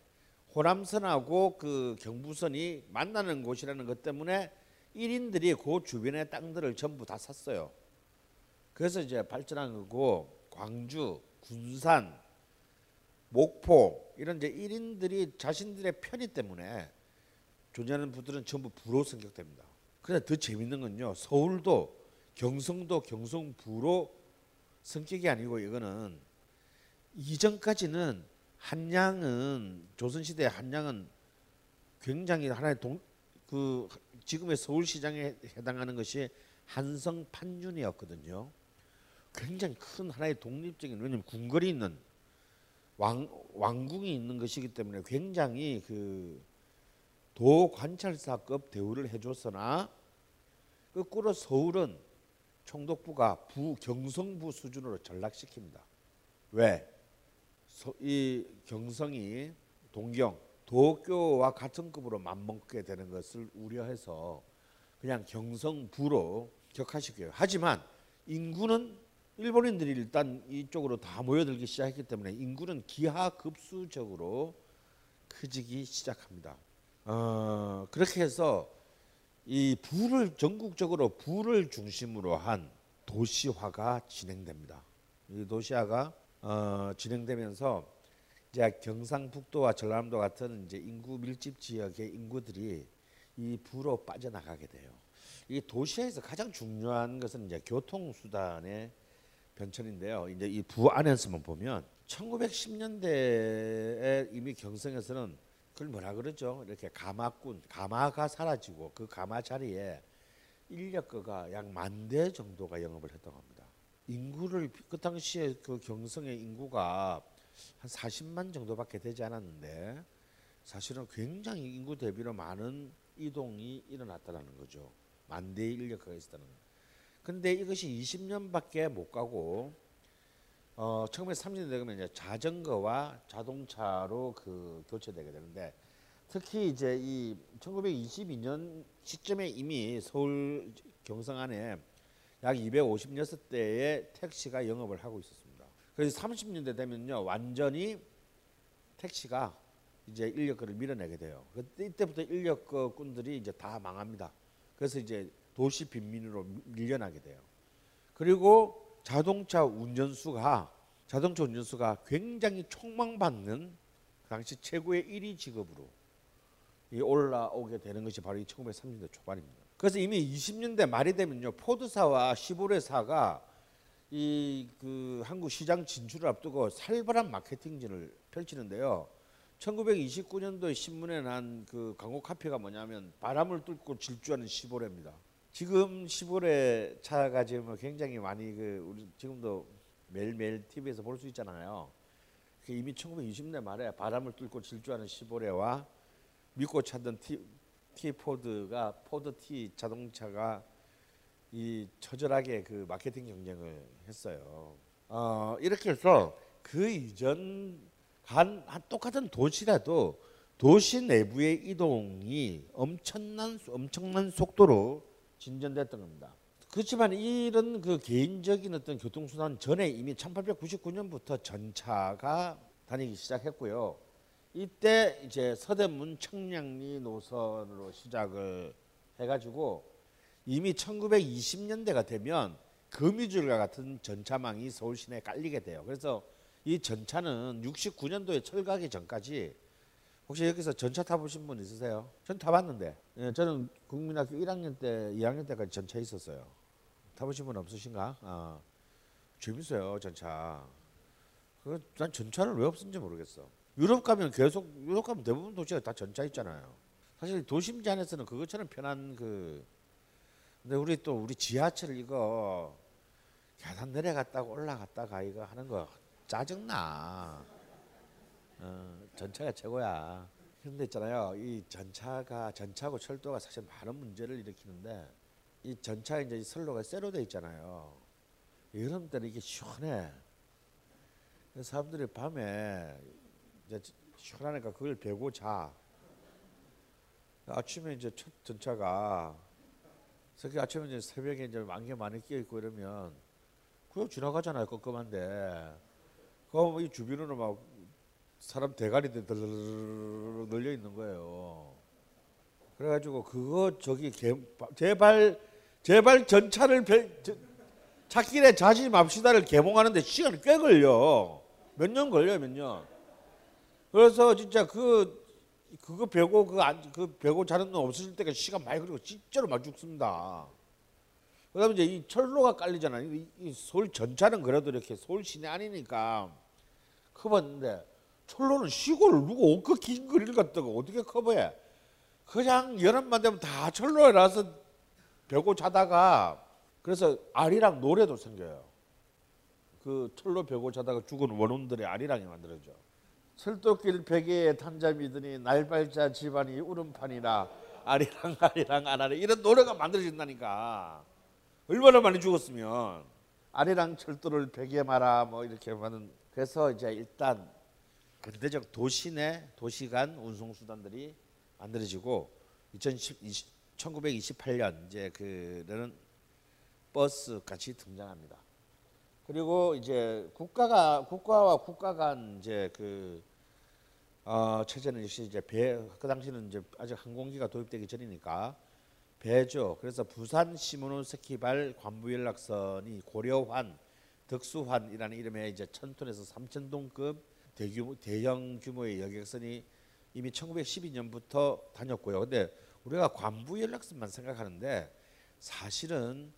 호남선하고 그 경부선이 만나는 곳이라는 것 때문에 1인들이 그 주변의 땅들을 전부 다 샀어요. 그래서 이제 발전한 거고 광주, 군산, 목포 이런 이제 1인들이 자신들의 편의 때문에 존재하는 부들은 전부 부로 성격됩니다. 그런데 더 재밌는 건요. 서울도 경성도 경성부로 성격이 아니고 이거는 이전까지는 한양은 조선 시대 한양은 굉장히 하나의 동, 그 지금의 서울시장에 해당하는 것이 한성 판윤이었거든요. 굉장히 큰 하나의 독립적인 왜냐면 궁궐이 있는 왕 왕궁이 있는 것이기 때문에 굉장히 그 도관찰사급 대우를 해줬으나 거꾸로 서울은 총독부가 부 경성부 수준으로 전락시킵니다. 왜? 서, 이 경성이 동경 도교와 같은 급으로 맞먹게 되는 것을 우려해서 그냥 경성부로 격화시켜요. 하지만 인구는 일본인들이 일단 이쪽으로 다 모여들기 시작했기 때문에 인구는 기하급수적으로 커지기 시작합니다. 어, 그렇게 해서 이 부를 전국적으로 부를 중심으로 한 도시화가 진행됩니다. 이 도시화가 어, 진행되면서 이제 경상북도와 전라남도 같은 이제 인구 밀집 지역의 인구들이 이 부로 빠져나가게 돼요. 이 도시에서 가장 중요한 것은 이제 교통 수단의 변천인데요. 이제 이 부 안에서만 보면 1910년대에 이미 경성에서는 그걸 뭐라 그러죠? 이렇게 가마꾼, 가마가 사라지고 그 가마 자리에 인력거가 약 만 대 정도가 영업을 했다고 합니다. 인구를 그 당시에 그 경성의 인구가 한 40만 정도밖에 되지 않았는데 사실은 굉장히 인구 대비로 많은 이동이 일어났다는 거죠. 만 대의 인력거가 있었다는 거. 근데 이것이 20년밖에 못 가고 어 1930년대 되면 이제 자전거와 자동차로 그 교체되게 되는데 특히 이제 이 1922년 시점에 이미 서울 경성 안에 약 256대의 택시가 영업을 하고 있었습니다. 그래서 30년대 되면요 완전히 택시가 이제 인력거를 밀어내게 돼요. 그때 이때부터 인력거꾼들이 이제 다 망합니다. 그래서 이제 도시 빈민으로 밀려나게 돼요. 그리고 자동차 운전수가 자동차 운전수가 굉장히 촉망받는 그 당시 최고의 1위 직업으로 올라오게 되는 것이 바로 이 1930년대 초반입니다. 그래서 이미 20년대 말이 되면요 포드사와 시보레사가 이 그 한국 시장 진출을 앞두고 살벌한 마케팅전을 펼치는데요. 1929년도에 신문에 난 그 광고 카피가 뭐냐면 바람을 뚫고 질주하는 시보레입니다. 지금 시보레 차가 지금 굉장히 많이 그 우리 지금도 매일매일 TV에서 볼 수 있잖아요. 그 이미 1920년 말에 바람을 뚫고 질주하는 시보레와 믿고 찾던 T, T 포드가 포드 T 자동차가 이 처절하게 그 마케팅 경쟁을 했어요. 어, 이렇게 해서 그 이전 간, 한 똑같은 도시라도 도시 내부의 이동이 엄청난 엄청난 속도로 진전됐던 겁니다. 그렇지만 이런 그 개인적인 어떤 교통수단 전에 이미 1899년부터 전차가 다니기 시작했고요. 이때 이제 서대문 청량리 노선으로 시작을 해가지고 이미 1920년대가 되면 거미줄과 같은 전차망이 서울 시내에 깔리게 돼요. 그래서 이 전차는 69년도에 철가기 전까지 혹시 여기서 전차 타보신 분 있으세요? 전 타봤는데 예, 저는 국민학교 1학년 때 2학년 때까지 전차 있었어요. 타보신 분 없으신가? 아, 재밌어요 전차. 난 전차를 왜 없은지 모르겠어. 유럽 가면 계속 유럽 가면 대부분 도시가 다 전차 있잖아요. 사실 도심지 안에서는 그것처럼 편한 그 근데 우리 또 우리 지하철 이거 계단 내려갔다가 올라갔다가 이거 하는 거 짜증나. 어, 전차가 최고야. 그런데 있잖아요. 이 전차가 전차고 철도가 사실 많은 문제를 일으키는데 이 전차 이제 선로가 쇠로 돼 있잖아요. 여름 때는 이게 시원해. 사람들이 밤에 이제 시원하니까 그걸 베고 자. 아침에 이제 첫 전차가 특히 아침에 이제 새벽에 이제 안개 많이 끼어 있고 이러면 그냥 지나가잖아요 껌껌한데 그럼 이 주변으로 막 사람 대가리들 늘려 있는 거예요. 그래가지고 그거 저기 개, 제발 제발 전차를 배, 저, 찾길에 자지 맙시다를 개봉하는데 시간이 꽤 걸려. 몇 년 걸려요 몇 년. 그래서 진짜 그 그거 배고 그안그 그 배고 자는 놈 없어질 때가 시간 많이 걸리고 진짜로 많이 죽습니다. 그다음에 이제 이 철로가 깔리잖아요. 이, 이 서울 전차는 그래도 이렇게 서울 시내 아니니까 커봤는데 철로는 시골을 누가 옷그 긴 거리를 갖다가 어떻게 커버해? 그냥 여름만 되면 다 철로에 나서 배고 자다가 그래서 아리랑 노래도 생겨요. 그 철로 배고 자다가 죽은 원혼들의 아리랑이 만들어져. 철도길 베개에 탄자 믿으니 날발자 집안이 울음판이라 아리랑 아리랑 아라리 이런 노래가 만들어진다니까 얼마나 많이 죽었으면 아리랑 철도를 베개 마라 뭐 이렇게 하는 그래서 이제 일단 근대적 도시 내 도시 간 운송 수단들이 만들어지고 2010, 1928년 이제 그는 버스 같이 등장합니다. 그리고 이제 국가가 국가와 국가 간 이제 그 어, 체제는 역시 이제 배 그 당시는 이제 아직 항공기가 도입되기 전이니까 배죠. 그래서 부산 시모노세키발 관부 연락선이 고려환, 덕수환이라는 이름의 이제 천톤에서 삼천동급 대규모 대형 규모의 여객선이 이미 1912년부터 다녔고요. 근데 우리가 관부 연락선만 생각하는데 사실은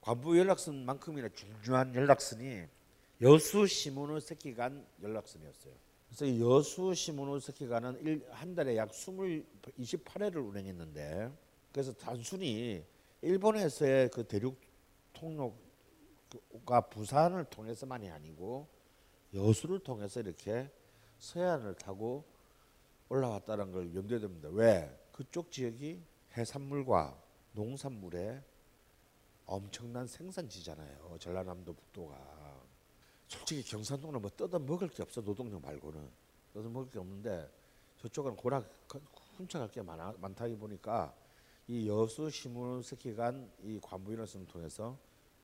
관부 연락선만큼이나 중요한 연락선이 여수 시모노세키 간 연락선이었어요. 그래서 여수 시모노세키 간은 한 달에 약 20, 28회를 운행했는데 그래서 단순히 일본에서의 그 대륙 통로가 부산을 통해서만이 아니고 여수를 통해서 이렇게 서해안을 타고 올라왔다는 걸 염두에 둡니다. 왜? 그쪽 지역이 해산물과 농산물의 엄청난 생산지잖아요. 전라남도 북도가. 솔직히 경산도는 뭐 뜯어 먹을 게 없어 노동력 말고는 뜯어 먹을 게 없는데 저쪽은 고라 훔쳐갈 게 많아, 많다기 보니까 이 여수 시무스키간 이 관부인을 통해서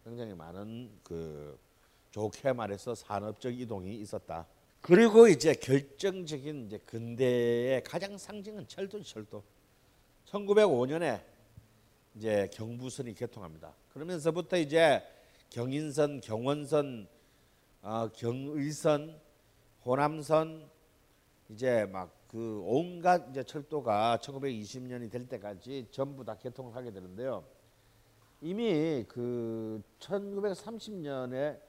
굉장히 많은 그 좋게 말해서 산업적 이동이 있었다. 그리고 이제 결정적인 이제 근대의 가장 상징은 철도 철도. 1905년에 이제 경부선이 개통합니다. 그러면서부터 이제 경인선, 경원선, 어, 경의선, 호남선 이제 막 그 온갖 이제 철도가 1920년이 될 때까지 전부 다 개통을 하게 되는데요. 이미 그 1930년에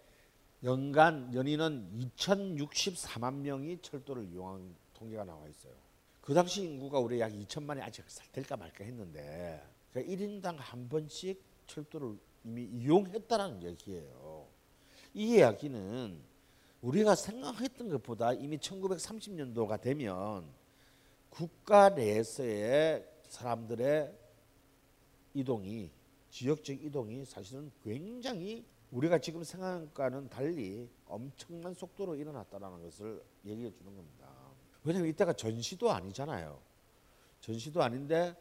연간 연인은 2,064만 명이 철도를 이용한 통계가 나와 있어요. 그 당시 인구가 우리 약 2천만이 아직 될까 말까 했는데 그러니까 1인당 한 번씩 철도를 이미 이용했다는 얘기예요. 이 이야기는 우리가 생각했던 것보다 이미 1930년도가 되면 국가 내에서의 사람들의 이동이 지역적 이동이 사실은 굉장히 우리가 지금 생각과는 달리 엄청난 속도로 일어났다는 것을 얘기해 주는 겁니다. 왜냐하면 이때가 전시도 아니잖아요. 전시도 아닌데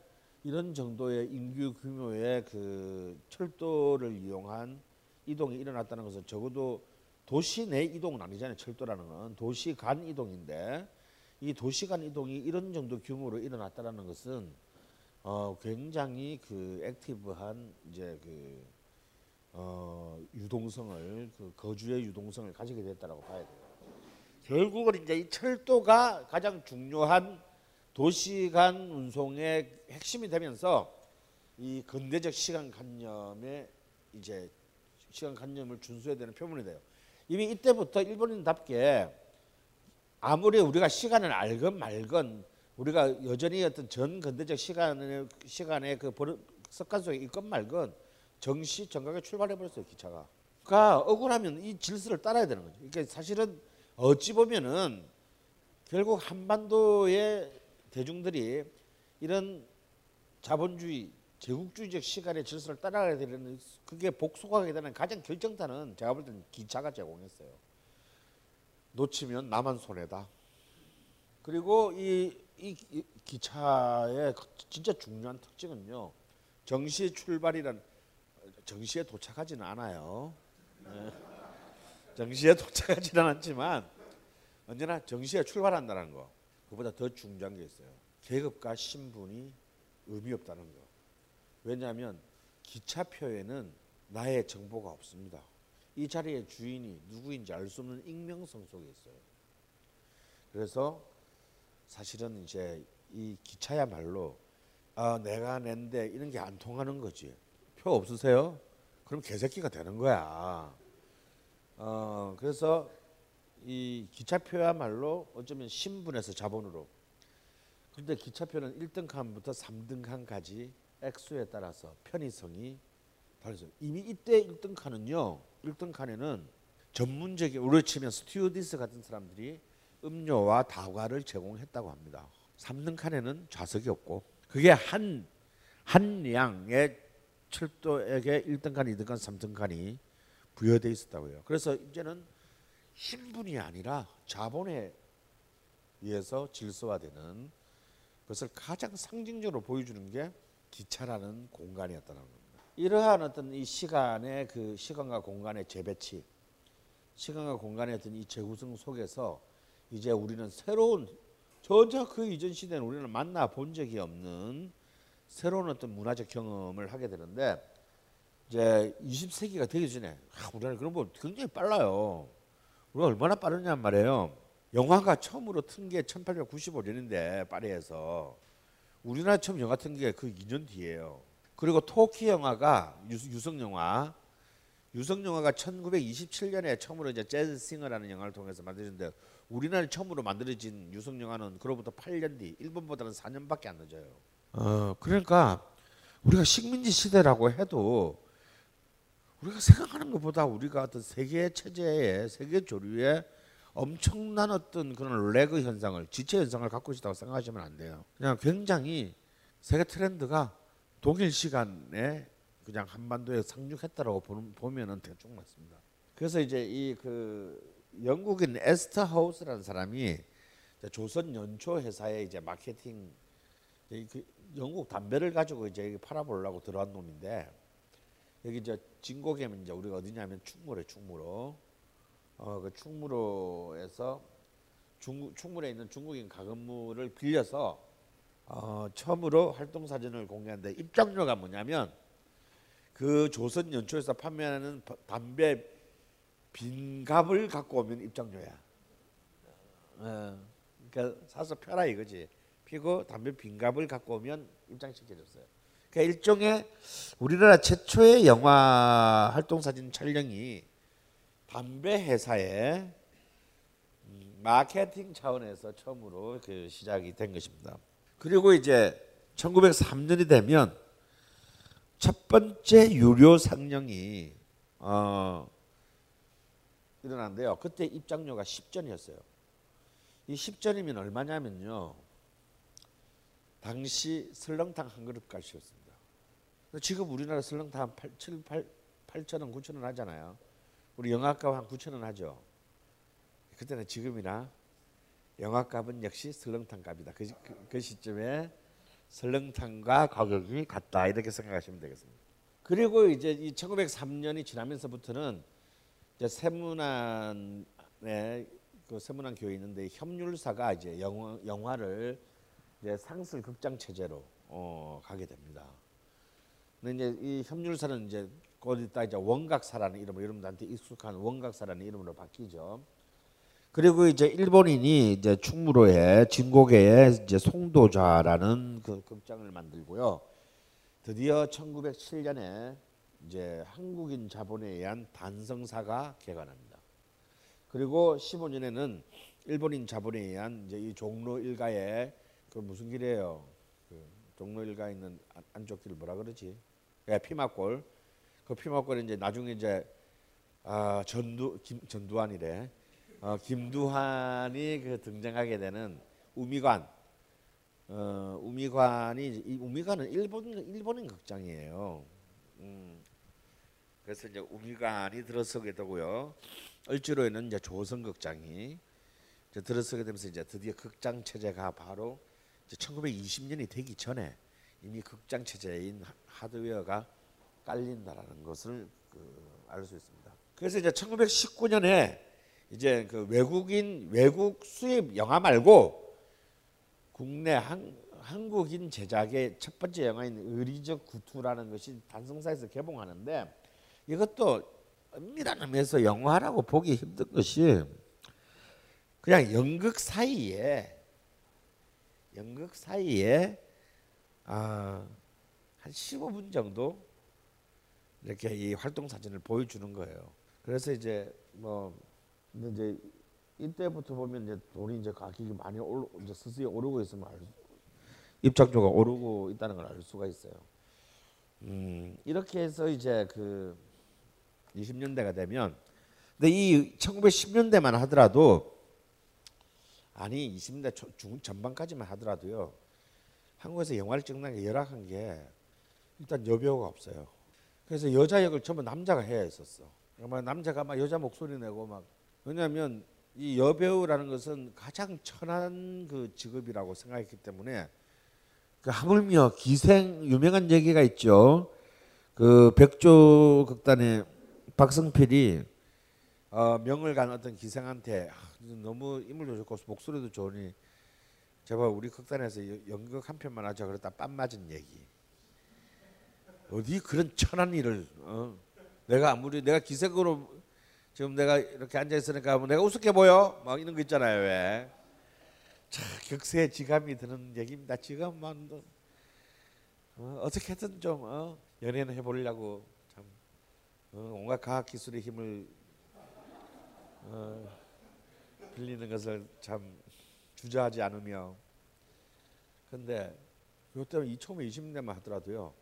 이런 정도의 인구 규모의 그 철도를 이용한 이동이 일어났다는 것은 적어도 도시 내 이동은 아니잖아요. 철도라는 건 도시 간 이동인데 이 도시 간 이동이 이런 정도 규모로 일어났다는 것은 어 굉장히 그 액티브한 이제 그 어, 유동성을 그 거주의 유동성을 가지게 됐다라고 봐야 돼요. 결국은 이제 이 철도가 가장 중요한 도시 간 운송의 핵심이 되면서 이 근대적 시간 관념에 이제 시간 관념을 준수해야 되는 표본이 돼요. 이미 이때부터 일본인답게 아무리 우리가 시간을 알건 말건 우리가 여전히 어떤 전 근대적 시간의 시간의 그 습관 속에 있건 말건 정시 정각에 출발해 버렸어요 기차가. 그러니까 억울하면 이 질서를 따라야 되는 거죠. 그러니까 사실은 어찌 보면은 결국 한반도의 대중들이 이런 자본주의 제국주의적 시간의 질서를 따라가야 되는 그게 복속하게 되는 가장 결정타는 제가 볼 때는 기차가 제공했어요. 놓치면 나만 손해다. 그리고 이 이, 이 기차의 진짜 중요한 특징은요. 정시 출발이란 정시에 도착하지는 않아요. 예. 정시에 도착하지는 않지만 언제나 정시에 출발한다는 거. 그보다 더 중요한 게 있어요. 계급과 신분이 의미 없다는 거. 왜냐하면 기차표에는 나의 정보가 없습니다. 이 자리의 주인이 누구인지 알 수 없는 익명성 속에 있어요. 그래서 사실은 이제 이 기차야말로 아, 내가 낸데 이런 게 안 통하는 거지. 표 없으세요? 그럼 개새끼가 되는 거야. 어, 그래서 이 기차표야말로 어쩌면 신분에서 자본으로. 그런데 기차표는 1등 칸부터 3등 칸까지 액수에 따라서 편의성이 다르죠. 이미 이때 1등 칸은요. 1등 칸에는 전문적인 우리 치면 스튜어디스 같은 사람들이 음료와 다과를 제공했다고 합니다. 3등 칸에는 좌석이 없고 그게 한 한 양의 철도에게 1등 칸, 2등 칸, 3등 칸이 부여돼 있었다고요. 그래서 이제는 신분이 아니라 자본에 의해서 질서화되는 것을 가장 상징적으로 보여주는 게 기차라는 공간이었다는 겁니다. 이러한 어떤 이 시간의 그 시간과 공간의 재배치, 시간과 공간의 어떤 이 재구성 속에서 이제 우리는 새로운 전혀 그 이전 시대는 우리는 만나 본 적이 없는 새로운 어떤 문화적 경험을 하게 되는데 이제 20세기가 되기 전에 아, 우리나라 그런 거 굉장히 빨라요. 우리가 얼마나 빠르냐 말이에요. 영화가 처음으로 튼 게 1895년인데 파리에서 우리나라 처음 영화 튼 게 그 2년 뒤에요. 그리고 토키 영화가 유, 유성 영화 유성 영화가 1927년에 처음으로 이제 재즈 싱어라는 영화를 통해서 만들어진데 우리나라 처음으로 만들어진 유성 영화는 그로부터 8년 뒤 일본보다는 4년밖에 안 늦어요. 어 그러니까 우리가 식민지 시대라고 해도 우리가 생각하는 것보다 우리가 어떤 세계 체제에 세계 조류에 엄청난 어떤 그런 레그 현상을 지체 현상을 갖고 있다고 생각하시면 안 돼요. 그냥 굉장히 세계 트렌드가 동일 시간에 그냥 한반도에 상륙했다라고 보면은 대충 맞습니다. 그래서 이제 이 그 영국인 에스터 하우스라는 사람이 조선 연초 회사의 이제 마케팅 그 영국 담배를 가지고 이제 팔아보려고 들어간 놈인데 여기 이제 진곡에는 이제 우리가 어디냐면 충무로 충무로 어 그 충무로에서 중국 충무로에 있는 중국인 가건물을 빌려서 어 처음으로 활동 사진을 공개한데 입장료가 뭐냐면 그 조선 연초에서 판매하는 담배 빈갑을 갖고 오면 입장료야. 어, 그러니까 사서 펴라 이거지. 피고 담배 빈갑을 갖고 오면 입장시켜줬어요. 그러니까 일종의 우리나라 최초의 영화 활동 사진 촬영이 담배 회사의 음, 마케팅 차원에서 처음으로 그 시작이 된 것입니다. 그리고 이제 1903년이 되면 첫 번째 유료 상영이 어, 일어난데요. 그때 입장료가 10전이었어요. 이 10전이면 얼마냐면요. 당시 설렁탕 한 그릇 값이었습니다. 지금 우리나라 설렁탕 8, 7, 8, 8천 원, 9천 원 하잖아요. 우리 영화값 한 9천 원 하죠. 그때는 지금이나 영화값은 역시 설렁탕 값이다. 그, 그, 그 시점에 설렁탕과 가격이 같다 이렇게 생각하시면 되겠습니다. 그리고 이제 이 1903년이 지나면서부터는 이제 세문안에 그 세문안 교회 있는데 협률사가 이제 영화, 영화를 이제 상술 극장 체제로 어, 가게 됩니다. 근데 이제 이 협률사는 이제 곧 있다 이제 원각사라는 이름으로 여러분들한테 익숙한 원각사라는 이름으로 바뀌죠. 그리고 이제 일본인이 이제 충무로에 진곡에 이제 송도좌라는 그 극장을 만들고요. 드디어 1907년에 이제 한국인 자본에 의한 단성사가 개관합니다. 그리고 15년에는 일본인 자본에 의한 이제 이 종로 일가의 그 무슨 길이에요? 그 종로 일가에 있는 안쪽 길 뭐라 그러지? 예, 피막골. 그 피막골에 이제 나중에 이제 아, 전두 김, 전두환이래. 어, 김두한이 그 등장하게 되는 우미관. 어, 우미관이 이 우미관은 일본 일본인 극장이에요. 음, 그래서 이제 우미관이 들어서게 되고요. 을지로에는 이제 조선 극장이 들어서게 되면서 이제 드디어 극장 체제가 바로 1920년이 되기 전에 이미 극장 체제인 하- 하드웨어가 깔린다라는 것을 그 알수 있습니다. 그래서 이제 1919년에 이제 그 외국인 외국 수입 영화 말고 국내 한, 한국인 제작의 첫 번째 영화인 의리적 구투라는 것이 단성사에서 개봉하는데 이것도 엄밀한 의미에서 영화라고 보기 힘든 것이 그냥 연극 사이에 연극 사이에 아, 한 15분 정도 이렇게 이 활동 사진을 보여주는 거예요. 그래서 이제 뭐 이제 이때부터 보면 이제 돈이 이제 가격이 많이 올 이제 스스로 오르고 있으면 알, 입장료가 오르고 있다는 걸 알 수가 있어요. 음, 이렇게 해서 이제 그 20년대가 되면 근데 이 1910년대만 하더라도 아니 20년대 초, 중 전반까지만 하더라도요. 한국에서 영화를 찍는 게 열악한 게 일단 여배우가 없어요. 그래서 여자 역을 전부 남자가 해야 했었어. 막 남자가 막 여자 목소리 내고 막 왜냐하면 이 여배우라는 것은 가장 천한 그 직업이라고 생각했기 때문에 그 하물며 기생 유명한 얘기가 있죠. 그 백조 극단의 박성필이 어, 명을 간 어떤 기생한테 아, 너무 인물도 좋고 목소리도 좋으니 제발 우리 극단에서 여- 연극 한 편만 하자 그랬다 빰 맞은 얘기. 어디 그런 천한 일을 어? 내가 아무리 내가 기색으로 지금 내가 이렇게 앉아 있으니까 뭐 내가 우습게 보여 막 이런 거 있잖아요 왜? 참 격세에 지감이 드는 얘기입니다. 지금 뭐 어, 어떻게든 좀 어, 연애는 해보려고 참 어, 온갖 과학 기술의 힘을 어, 빌리는 것을 참 주저하지 않으며 근데 요때 2020년대만 하더라도요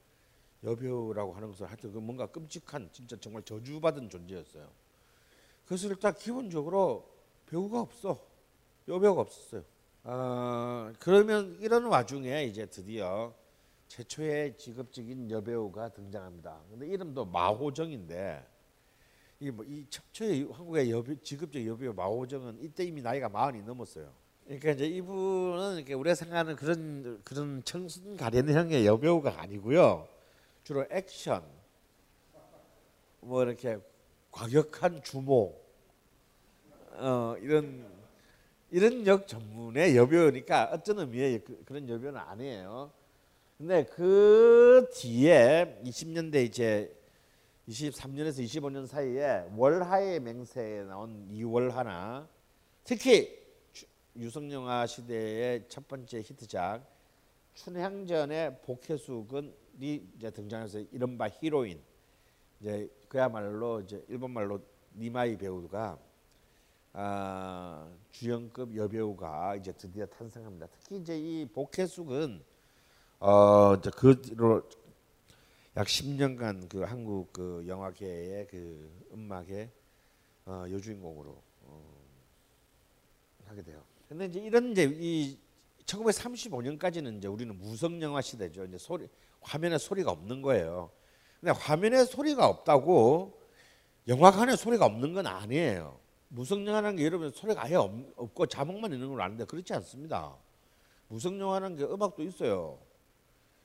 여배우라고 하는 것은 하여튼 그 뭔가 끔찍한 진짜 정말 저주받은 존재였어요. 그래서 일단 기본적으로 배우가 없어 여배우가 없었어요. 아 그러면 이런 와중에 이제 드디어 최초의 직업적인 여배우가 등장합니다. 근데 이름도 마호정인데 이, 뭐, 이 최초의 한국의 여배, 직업적 여배우 마호정은 이때 이미 나이가 마흔이 넘었어요. 그러니까 이제 이분은 이렇게 우리가 생각하는 그런 그런 청순 가련형의 여배우가 아니고요. 주로 액션, 뭐 이렇게 과격한 주모, 어 이런 이런 역 전문의 여배우니까 어떤 의미의 그, 그런 여배우는 아니에요. 근데 그 뒤에 20년대 이제 23년에서 25년 사이에 월하의 맹세에 나온 이월하나 특히 주- 유성영화 시대의 첫 번째 히트작 춘향전의 복혜숙은 이제 등장해서 이른바 히로인 이제 그야말로 이제 일본 말로 니마이 배우가 아, 주연급 여배우가 이제 드디어 탄생합니다. 특히 이제 이 복혜숙은 어그 뒤로 약 10년간 그 한국 그 영화계의 그 음악의 어, 여주인공으로 어, 하게 돼요. 근데 이제 이런 이제 이 1935년까지는 이제 우리는 무성 영화 시대죠. 이제 소리 화면에 소리가 없는 거예요. 근데 화면에 소리가 없다고 영화관에 소리가 없는 건 아니에요. 무성 영화라는 게 여러분 소리가 아예 없, 없고 자막만 있는 걸 아는데 그렇지 않습니다. 무성 영화라는 게 음악도 있어요.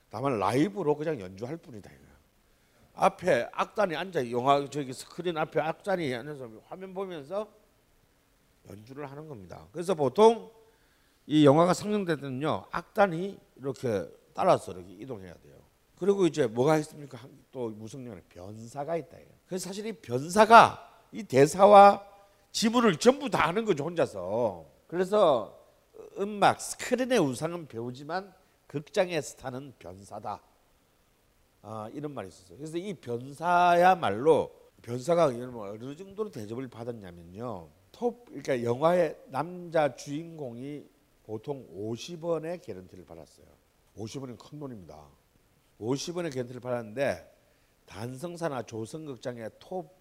다만 라이브로 그냥 연주할 뿐이다. 앞에 악단이 앉아 영화 저기 스크린 앞에 악단이 앉아서 화면 보면서 연주를 하는 겁니다. 그래서 보통 이 영화가 상영될 때는요 악단이 이렇게 따라서 이렇게 이동해야 돼요. 그리고 이제 뭐가 있습니까? 한- 또 영화는 변사가 있다. 이거. 그래서 사실 이 변사가 이 대사와 지문을 전부 다 하는 거죠 혼자서. 그래서 음악 스크린의 우상은 배우지만 극장의 스타는 변사다. 아, 이런 말이 있었어요. 그래서 이 변사야말로 변사가 뭐 어느 정도로 대접을 받았냐면요. 톱 그러니까 영화의 남자 주인공이 보통 50원의 개런티를 받았어요. 50원은 큰 돈입니다. 50원의 개런티를 받았는데 단성사나 조선극장의 톱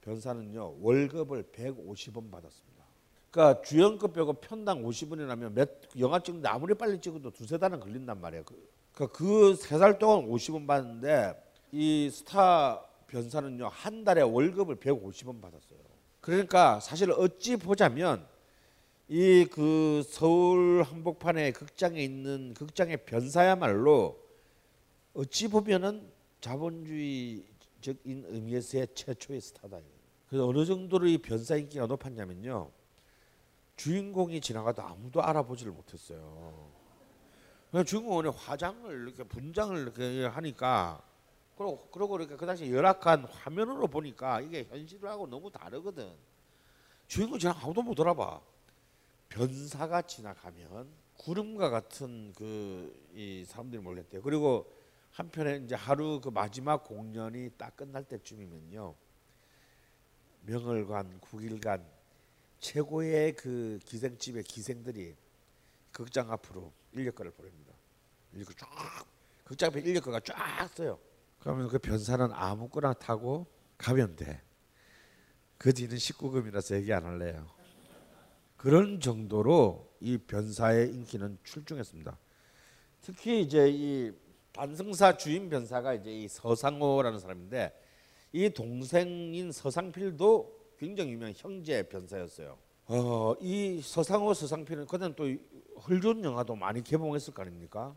변사는요 월급을 150원 받았습니다. 그러니까 주연급 배우가 편당 50원이라면 몇 영화 찍는데 아무리 빨리 찍어도 두세 달은 걸린단 말이에요. 그세 달 동안 50원 받는데 이 스타 변사는요 한 달에 월급을 150원 받았어요. 그러니까 사실 어찌 보자면 이 그 서울 한복판에 극장에 있는 극장의 변사야말로 어찌 보면은 자본주의적인 의미에서의 최초의 스타다. 그래서 어느 정도로 이 변사 인기가 높았냐면요. 주인공이 지나가도 아무도 알아보지를 못했어요. 그냥 주인공은 화장을 이렇게 분장을 이렇게 하니까 그러고 그러고 이렇게 그 당시 열악한 화면으로 보니까 이게 현실하고 너무 다르거든. 주인공 지나 아무도 못 알아봐. 변사가 지나가면 구름과 같은 그 이 사람들이 몰렸대요. 그리고 한편에 이제 하루 그 마지막 공연이 딱 끝날 때쯤이면요. 명월관, 국일관 최고의 그 기생집의 기생들이 극장 앞으로 인력거를 보냅니다. 인력거 쫙 극장 앞에 인력거가 쫙 써요. 그러면 그 변사는 아무거나 타고 가면 돼. 그 뒤는 19금이라서 얘기 안 할래요. 그런 정도로 이 변사의 인기는 출중했습니다. 특히 이제 이 반승사 주임 변사가 이제 이 서상호라는 사람인데 이 동생인 서상필도 굉장히 유명한 형제 변사였어요. 어, 이 서상호 서상필은 그다음 또 헐리우드 영화도 많이 개봉했을 거 아닙니까?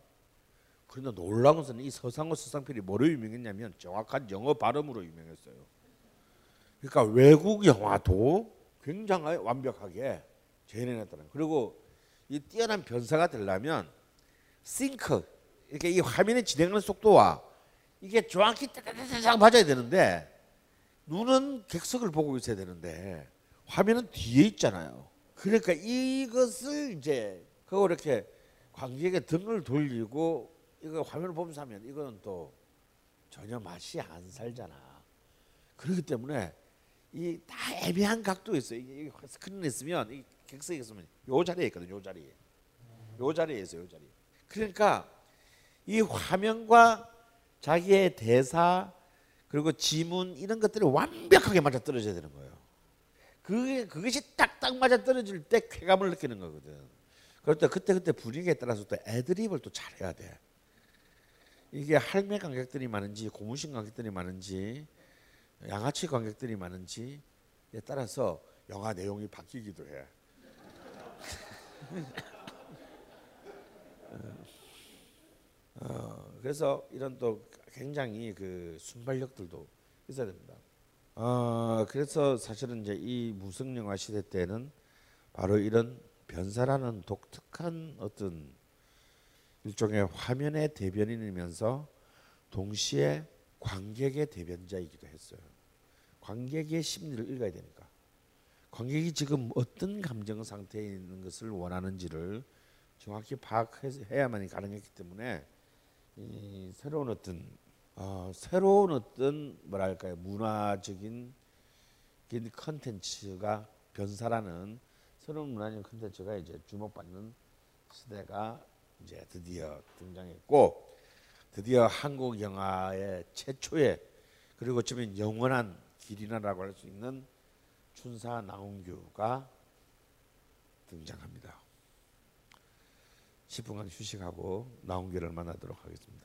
그런데 놀라운 것은 이 서상호 서상필이 뭐로 유명했냐면 정확한 영어 발음으로 유명했어요. 그러니까 외국 영화도 굉장히 완벽하게 재현해냈다는. 그리고 이 뛰어난 변사가 되려면 싱크 이렇게 이 화면에 진행하는 속도와 이게 정확히 따다다닥 맞아야 되는데 눈은 객석을 보고 있어야 되는데 화면은 뒤에 있잖아요. 그러니까 이것을 이제 그거 이렇게 관객의 등을 돌리고 이거 화면을 보면서 하면 이거는 또 전혀 맛이 안 살잖아. 그렇기 때문에 이 다 애매한 각도에 있어요. 이게 스크린에 있으면 이 객석에 있으면 요 자리에 있거든. 요 자리에. 요 자리에 있어요. 요 자리. 그러니까 이 화면과 자기의 대사 그리고 지문 이런 것들이 완벽하게 맞아 떨어져야 되는 거예요. 그게 그것이 딱딱 맞아 떨어질 때 쾌감을 느끼는 거거든. 때 그때 그때 분위기에 따라서 또 애드립을 또 잘해야 돼. 이게 할매 관객들이 많은지 고무신 관객들이 많은지 양아치 관객들이 많은지에 따라서 영화 내용이 바뀌기도 해. 어, 그래서 이런 또 굉장히 그 순발력들도 있어야 됩니다. 어, 그래서 사실은 이제 이 무성 영화 시대 때는 바로 이런 변사라는 독특한 어떤 일종의 화면의 대변인이면서 동시에 관객의 대변자이기도 했어요. 관객의 심리를 읽어야 되니까. 관객이 지금 어떤 감정 상태에 있는 것을 원하는지를 정확히 파악해야만이 가능했기 때문에 이 새로운 어떤 어, 새로운 어떤 뭐랄까요 문화적인 컨텐츠가 변사라는 새로운 문화적인 컨텐츠가 이제 주목받는 시대가 이제 드디어 등장했고 드디어 한국 영화의 최초의 그리고 어쩌면 영원한 길이나라고 할 수 있는 춘사 나운규가 등장합니다. 10분간 휴식하고 나홍규를 만나도록 하겠습니다.